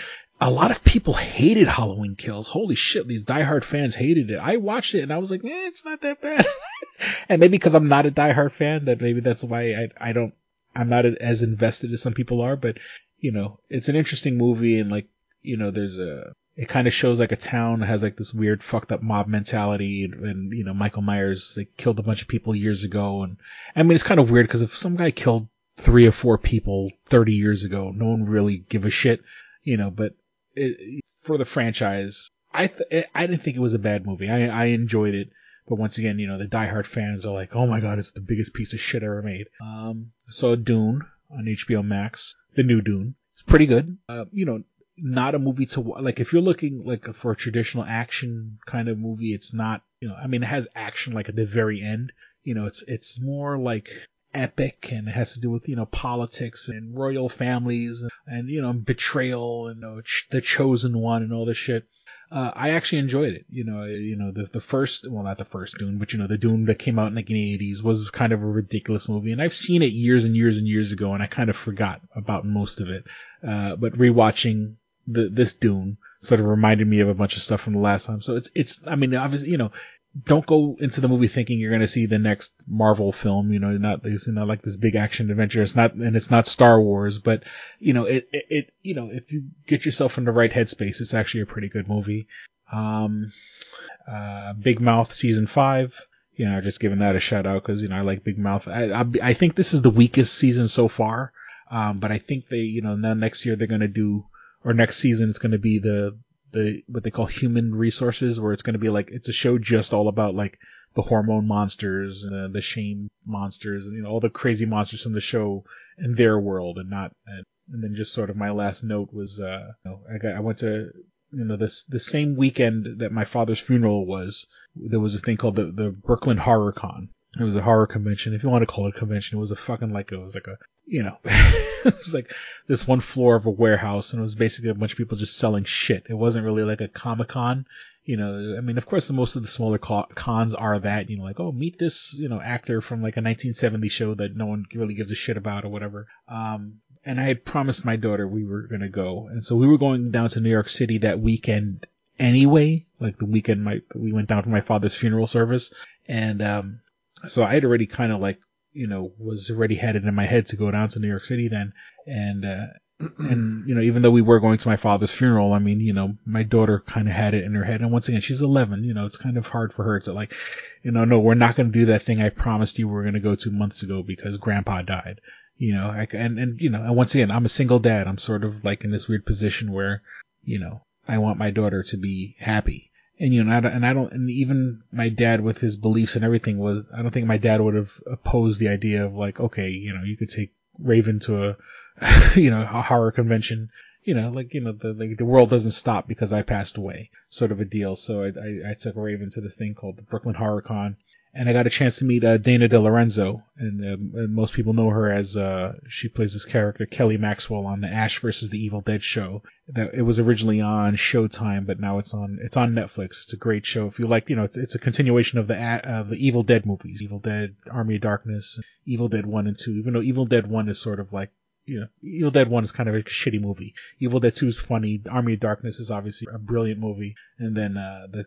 a lot of people hated Halloween Kills. Holy shit, these diehard fans hated it. I watched it and I was like, eh, it's not that bad. and maybe because I'm not a diehard fan, that maybe that's why I, I don't, I'm not as invested as some people are, but you know, it's an interesting movie and like, you know, there's a, it kind of shows like a town has like this weird fucked up mob mentality and, and you know, Michael Myers like killed a bunch of people years ago. And I mean, it's kind of weird because if some guy killed three or four people 30 years ago, no one really give a shit, you know, but it, for the franchise, I th- I didn't think it was a bad movie. I I enjoyed it, but once again, you know, the diehard fans are like, "Oh my god, it's the biggest piece of shit ever made." Um, so Dune on HBO Max, the new Dune, it's pretty good. Uh, you know, not a movie to like if you're looking like for a traditional action kind of movie. It's not, you know, I mean, it has action like at the very end. You know, it's it's more like epic and it has to do with you know politics and royal families and, and you know betrayal and you know, ch- the chosen one and all this shit. Uh, I actually enjoyed it. You know, you know the the first, well not the first Dune, but you know the Dune that came out in the 80s was kind of a ridiculous movie, and I've seen it years and years and years ago, and I kind of forgot about most of it. Uh, but rewatching the this Dune sort of reminded me of a bunch of stuff from the last time. So it's it's I mean obviously you know don't go into the movie thinking you're going to see the next Marvel film. You know, not you know, like this big action adventure. It's not, and it's not Star Wars, but you know, it, it, it, you know, if you get yourself in the right headspace, it's actually a pretty good movie. Um, uh, Big Mouth season five. You know, just giving that a shout out because you know I like Big Mouth. I, I, I think this is the weakest season so far. Um, but I think they, you know, now next year they're going to do, or next season it's going to be the the what they call human resources, where it's going to be like it's a show just all about like the hormone monsters, uh, the shame monsters, and you know all the crazy monsters from the show in their world, and not. And, and then just sort of my last note was, uh, you know, I got I went to you know this the same weekend that my father's funeral was. There was a thing called the the Brooklyn Horror Con. It was a horror convention, if you want to call it a convention. It was a fucking like it was like a you know, it was like this one floor of a warehouse, and it was basically a bunch of people just selling shit. It wasn't really like a comic con. You know, I mean, of course, most of the smaller cons are that, you know, like, oh, meet this, you know, actor from like a 1970 show that no one really gives a shit about or whatever. Um, and I had promised my daughter we were going to go. And so we were going down to New York City that weekend anyway, like the weekend my, we went down for my father's funeral service. And, um, so I had already kind of like, you know, was already headed in my head to go down to New York City then. And, uh, and, you know, even though we were going to my father's funeral, I mean, you know, my daughter kind of had it in her head. And once again, she's 11, you know, it's kind of hard for her to like, you know, no, we're not going to do that thing I promised you we are going to go to months ago because grandpa died, you know, I, and, and, you know, and once again, I'm a single dad. I'm sort of like in this weird position where, you know, I want my daughter to be happy and you know, and I, and I don't, and even my dad with his beliefs and everything was, I don't think my dad would have opposed the idea of like, okay, you know, you could take Raven to a, you know, a horror convention, you know, like, you know, the, the, the world doesn't stop because I passed away, sort of a deal. So I, I, I took Raven to this thing called the Brooklyn Horror Con. And I got a chance to meet uh, Dana DeLorenzo, and, um, and most people know her as uh, she plays this character Kelly Maxwell on the Ash versus the Evil Dead show. That it was originally on Showtime, but now it's on it's on Netflix. It's a great show. If you like, you know, it's, it's a continuation of the uh, the Evil Dead movies, Evil Dead, Army of Darkness, Evil Dead One and Two. Even though Evil Dead One is sort of like you know, Evil Dead 1 is kind of a shitty movie. Evil Dead 2 is funny. Army of Darkness is obviously a brilliant movie. And then, uh, the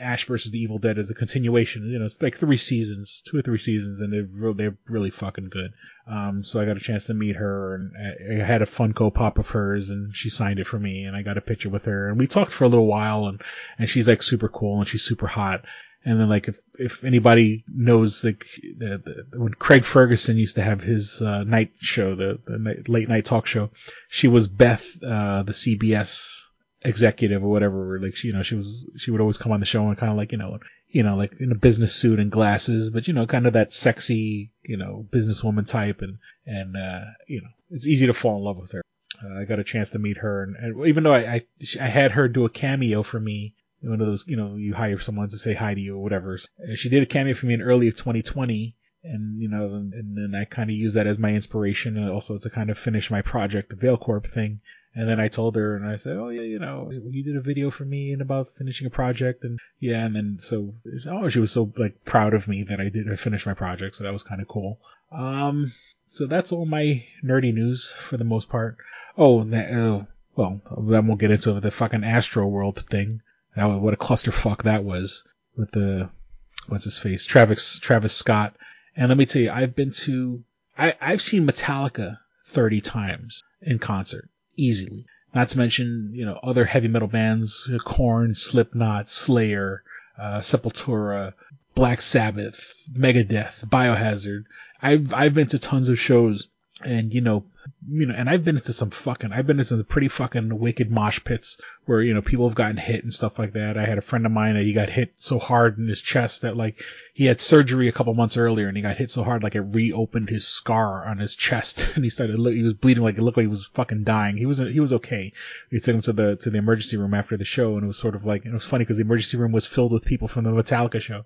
Ash versus the Evil Dead is a continuation. You know, it's like three seasons, two or three seasons, and they're really, they're really fucking good. Um, so I got a chance to meet her, and I had a Funko Pop of hers, and she signed it for me, and I got a picture with her, and we talked for a little while, and and she's like super cool, and she's super hot. And then like if, if anybody knows like the, the, when Craig Ferguson used to have his uh, night show, the, the night, late night talk show, she was Beth, uh, the CBS executive or whatever. Like she, you know, she was she would always come on the show and kind of like you know, you know, like in a business suit and glasses, but you know, kind of that sexy, you know, businesswoman type, and and uh, you know, it's easy to fall in love with her. Uh, I got a chance to meet her, and, and even though I, I I had her do a cameo for me one of those, you know, you hire someone to say hi to you or whatever. She did a cameo for me in early of 2020, and you know, and, and then I kind of used that as my inspiration, and also to kind of finish my project, the Veil Corp thing. And then I told her, and I said, oh yeah, you know, you did a video for me and about finishing a project, and yeah, and then so, oh, she was so like proud of me that I did I finished my project, so that was kind of cool. Um, so that's all my nerdy news for the most part. Oh, that, uh, well, then we'll get into the fucking Astroworld thing. What a clusterfuck that was with the what's his face Travis Travis Scott. And let me tell you, I've been to I I've seen Metallica 30 times in concert easily. Not to mention you know other heavy metal bands, Korn, Slipknot, Slayer, uh, Sepultura, Black Sabbath, Megadeth, Biohazard. I've I've been to tons of shows, and you know you know, and I've been into some fucking, I've been into some pretty fucking wicked mosh pits where, you know, people have gotten hit and stuff like that. I had a friend of mine that he got hit so hard in his chest that like he had surgery a couple months earlier and he got hit so hard like it reopened his scar on his chest and he started, he was bleeding like it looked like he was fucking dying. He was, he was okay. We took him to the, to the emergency room after the show and it was sort of like, it was funny because the emergency room was filled with people from the Metallica show.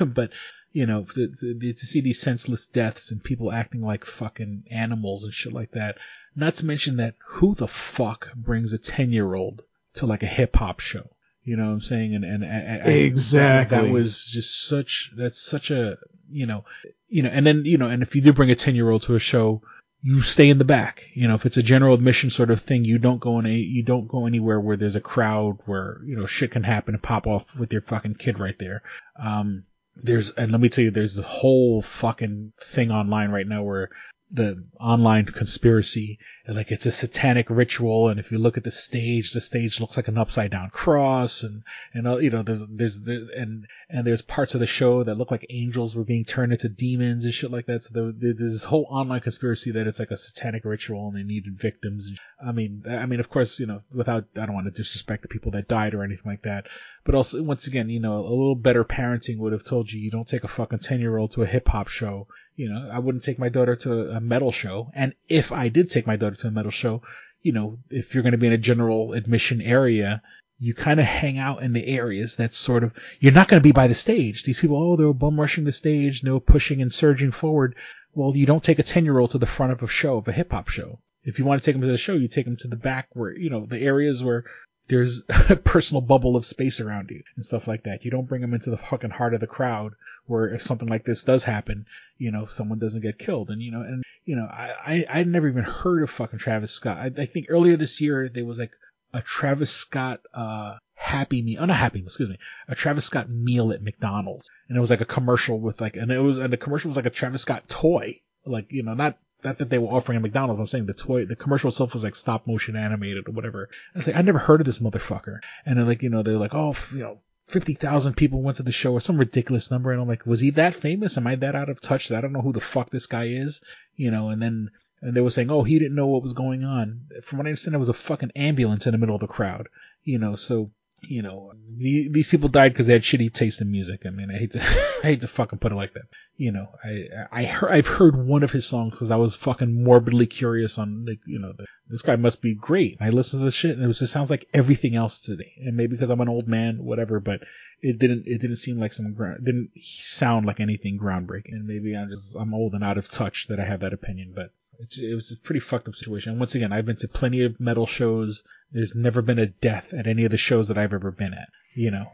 but, you know, to, to, to, see these senseless deaths and people acting like fucking animals and shit like that. Not to mention that who the fuck brings a 10 year old to like a hip hop show? You know what I'm saying? And, and, and exactly. That, that was just such, that's such a, you know, you know, and then, you know, and if you do bring a 10 year old to a show, you stay in the back. You know, if it's a general admission sort of thing, you don't go in a, you don't go anywhere where there's a crowd where, you know, shit can happen and pop off with your fucking kid right there. Um, there's and let me tell you there's a whole fucking thing online right now where the online conspiracy like it's a satanic ritual and if you look at the stage the stage looks like an upside down cross and and uh, you know there's there's there, and and there's parts of the show that look like angels were being turned into demons and shit like that. So there, there's this whole online conspiracy that it's like a satanic ritual and they needed victims. I mean i mean of course you know without i don't want to disrespect the people that died or anything like that but also once again you know a little better parenting would have told you you don't take a fucking 10 year old to a hip hop show you know, I wouldn't take my daughter to a metal show. And if I did take my daughter to a metal show, you know, if you're going to be in a general admission area, you kind of hang out in the areas that sort of, you're not going to be by the stage. These people, oh, they're bum rushing the stage, were pushing and surging forward. Well, you don't take a 10 year old to the front of a show, of a hip hop show. If you want to take them to the show, you take them to the back where, you know, the areas where there's a personal bubble of space around you and stuff like that. You don't bring them into the fucking heart of the crowd where if something like this does happen, you know, someone doesn't get killed. And, you know, and, you know, I, I, I'd never even heard of fucking Travis Scott. I, I think earlier this year there was like a Travis Scott, uh, Happy Meal, oh, not Happy excuse me, a Travis Scott meal at McDonald's. And it was like a commercial with like, and it was, and the commercial was like a Travis Scott toy. Like, you know, not not that they were offering a McDonald's. I'm saying the toy, the commercial itself was like stop motion animated or whatever. I was like, I never heard of this motherfucker. And then like, you know, they're like, oh, you know, 50,000 people went to the show or some ridiculous number. And I'm like, was he that famous? Am I that out of touch that I don't know who the fuck this guy is? You know, and then, and they were saying, oh, he didn't know what was going on. From what I understand, there was a fucking ambulance in the middle of the crowd. You know, so you know, these people died because they had shitty taste in music. I mean, I hate to, I hate to fucking put it like that. You know, I, I heard, I've heard one of his songs because I was fucking morbidly curious on, like, you know, the, this guy must be great. I listened to the shit and it was, it sounds like everything else today. And maybe because I'm an old man, whatever, but it didn't it didn't seem like some ground didn't sound like anything groundbreaking. And maybe I'm just I'm old and out of touch that I have that opinion, but it's, it was a pretty fucked up situation. And once again, I've been to plenty of metal shows. There's never been a death at any of the shows that I've ever been at. You know,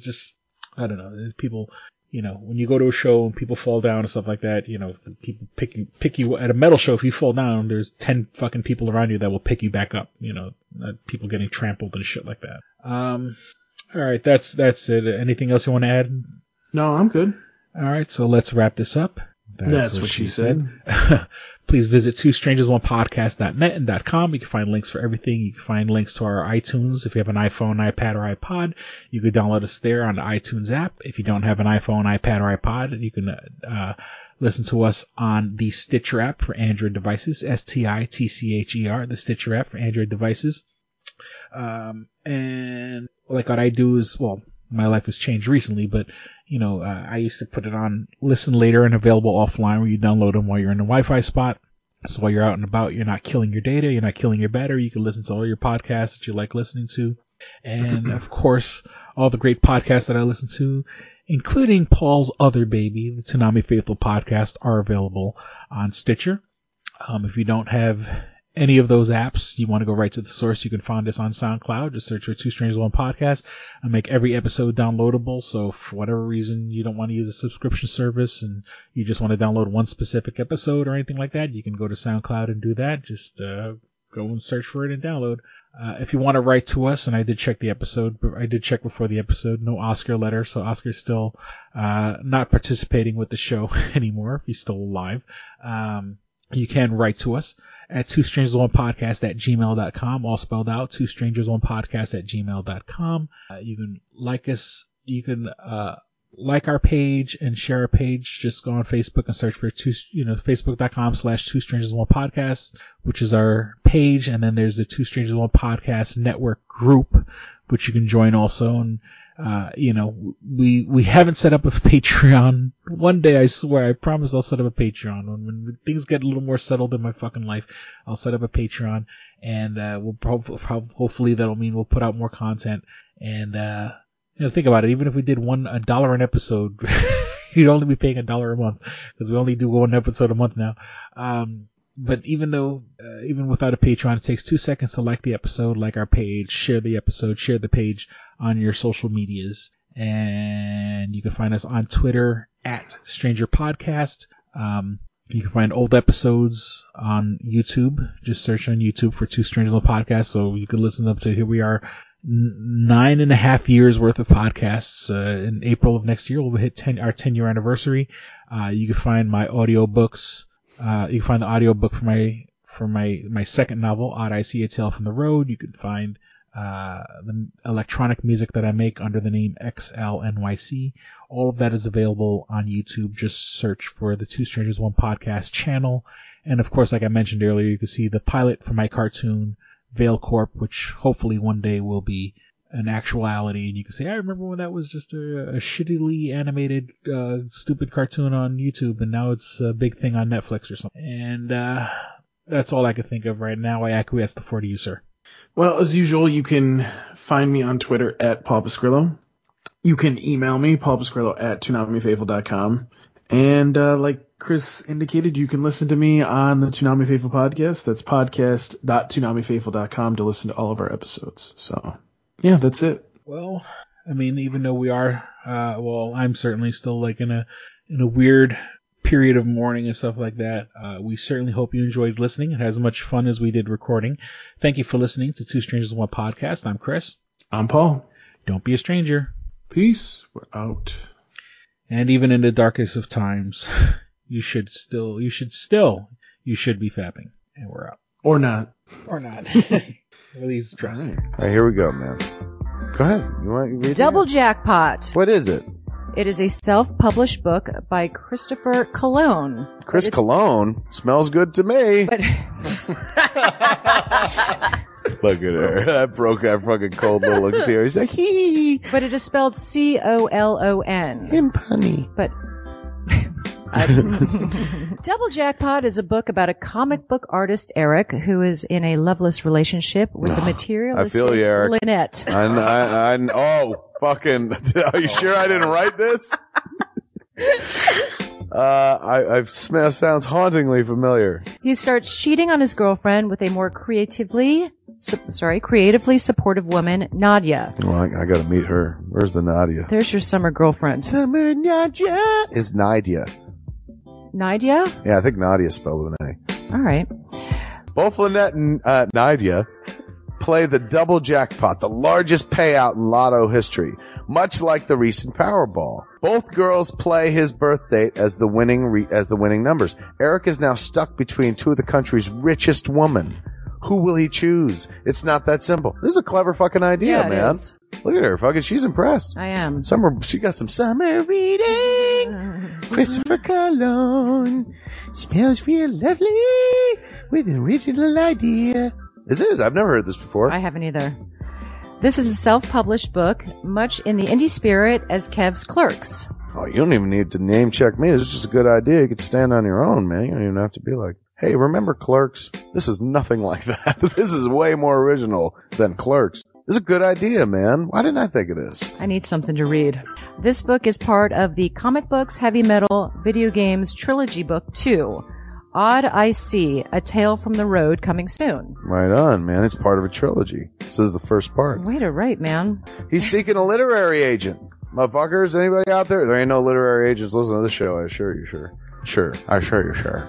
just I don't know. People, you know, when you go to a show and people fall down and stuff like that, you know, people pick you pick you at a metal show. If you fall down, there's ten fucking people around you that will pick you back up. You know, not people getting trampled and shit like that. Um, all right, that's that's it. Anything else you want to add? No, I'm good. All right, so let's wrap this up. That's, what, she said. Please visit two strangers one podcast.net and .com. You can find links for everything. You can find links to our iTunes. If you have an iPhone, iPad, or iPod, you can download us there on the iTunes app. If you don't have an iPhone, iPad, or iPod, you can uh, listen to us on the Stitcher app for Android devices. S-T-I-T-C-H-E-R, the Stitcher app for Android devices. Um, and like what I do is, well, my life has changed recently, but you know, uh, I used to put it on listen later and available offline where you download them while you're in a Wi-Fi spot. So while you're out and about, you're not killing your data, you're not killing your battery. You can listen to all your podcasts that you like listening to. And of course, all the great podcasts that I listen to, including Paul's other baby, the Toonami Faithful podcast, are available on Stitcher. Um, if you don't have any of those apps, you want to go right to the source, you can find us on SoundCloud. Just search for Two Strangers One Podcast. I make every episode downloadable. So for whatever reason you don't want to use a subscription service and you just want to download one specific episode or anything like that, you can go to SoundCloud and do that. Just uh, go and search for it and download. Uh, if you want to write to us, and I did check the episode, I did check before the episode, no Oscar letter, so Oscar's still uh, not participating with the show anymore if he's still alive. Um, you can write to us at two strangers one podcast at gmail.com, all spelled out, two strangers one podcast at gmail.com. Uh, you can like us, you can, uh, like our page and share our page. Just go on Facebook and search for two, you know, facebook.com slash two strangers one podcast, which is our page. And then there's the two strangers one podcast network group, which you can join also. And, uh, you know, we, we haven't set up a Patreon. One day, I swear, I promise I'll set up a Patreon. When, when things get a little more settled in my fucking life, I'll set up a Patreon and, uh, we'll probably, hopefully that'll mean we'll put out more content. And, uh, you know, think about it. Even if we did one, a dollar an episode, you'd only be paying a dollar a month because we only do one episode a month now. Um, but even though, uh, even without a Patreon, it takes two seconds to like the episode, like our page, share the episode, share the page on your social medias. And you can find us on Twitter at Stranger Podcast. Um, you can find old episodes on YouTube. Just search on YouTube for Two Strangers One Podcast. So you can listen up to here we are nine and a half years worth of podcasts. Uh, in April of next year, we'll hit 10, our 10 year anniversary. Uh, you can find my audio books uh, you can find the audiobook for my for my my second novel, Odd I See a Tale from the Road. You can find uh, the electronic music that I make under the name XLNYC. All of that is available on YouTube. Just search for the Two Strangers One Podcast channel. And of course, like I mentioned earlier, you can see the pilot for my cartoon, Veil Corp, which hopefully one day will be an actuality and you can say i remember when that was just a, a shittily animated uh, stupid cartoon on youtube and now it's a big thing on netflix or something and uh, that's all i can think of right now i acquiesce to floor to you sir well as usual you can find me on twitter at paul Pascrillo. you can email me paul Pascrillo at toonamifaithful.com and uh, like Chris indicated, you can listen to me on the Toonami Faithful podcast. That's podcast.toonamifaithful.com to listen to all of our episodes. So yeah, that's it. Well, I mean, even though we are, uh, well, I'm certainly still like in a in a weird period of mourning and stuff like that. Uh, we certainly hope you enjoyed listening and had as much fun as we did recording. Thank you for listening to Two Strangers One podcast. I'm Chris. I'm Paul. Don't be a stranger. Peace. We're out. And even in the darkest of times, you should still, you should still, you should be fapping. And we're out. Or not. Or not. Release dress. All right. All right, here we go, man. Go ahead. You want to read Double it? Jackpot. What is it? It is a self-published book by Christopher Colone. Chris Colone smells good to me. But Look at her. That broke that fucking cold little exterior. He's like, hee. but it is spelled C O L O N. Him punny. But Double Jackpot is a book about a comic book artist, Eric, who is in a loveless relationship with I materialistic feel you, Eric. Lynette. I, I, I, oh, fucking. Are you sure I didn't write this? Uh, I, I've sm- sounds hauntingly familiar. He starts cheating on his girlfriend with a more creatively, su- sorry, creatively supportive woman, Nadia. Well, I, I gotta meet her. Where's the Nadia? There's your summer girlfriend. Summer Nadia is Nadia. Nadia? Yeah, I think Nadia spelled with an A. All right. Both Lynette and uh, Nadia play the double jackpot, the largest payout in lotto history, much like the recent Powerball. Both girls play his birth date as the winning re- as the winning numbers. Eric is now stuck between two of the country's richest women. Who will he choose? It's not that simple. This is a clever fucking idea, Yeah, it man. is. Look at her, fucking. She's impressed. I am. Summer, she got some summer reading. Christopher Colone smells real lovely with an original idea. This is. I've never heard this before. I haven't either. This is a self-published book, much in the indie spirit as Kev's Clerks. Oh, you don't even need to name check me. This is just a good idea. You could stand on your own, man. You don't even have to be like, hey, remember Clerks? This is nothing like that. this is way more original than Clerks. This is a good idea, man. Why didn't I think of this? I need something to read. This book is part of the Comic Books Heavy Metal Video Games Trilogy Book 2. Odd I See, A Tale from the Road coming soon. Right on, man. It's part of a trilogy. This is the first part. Way to write, man. He's seeking a literary agent. Motherfuckers, anybody out there? There ain't no literary agents listening to this show, I assure you, sure. Sure. I assure you, sure.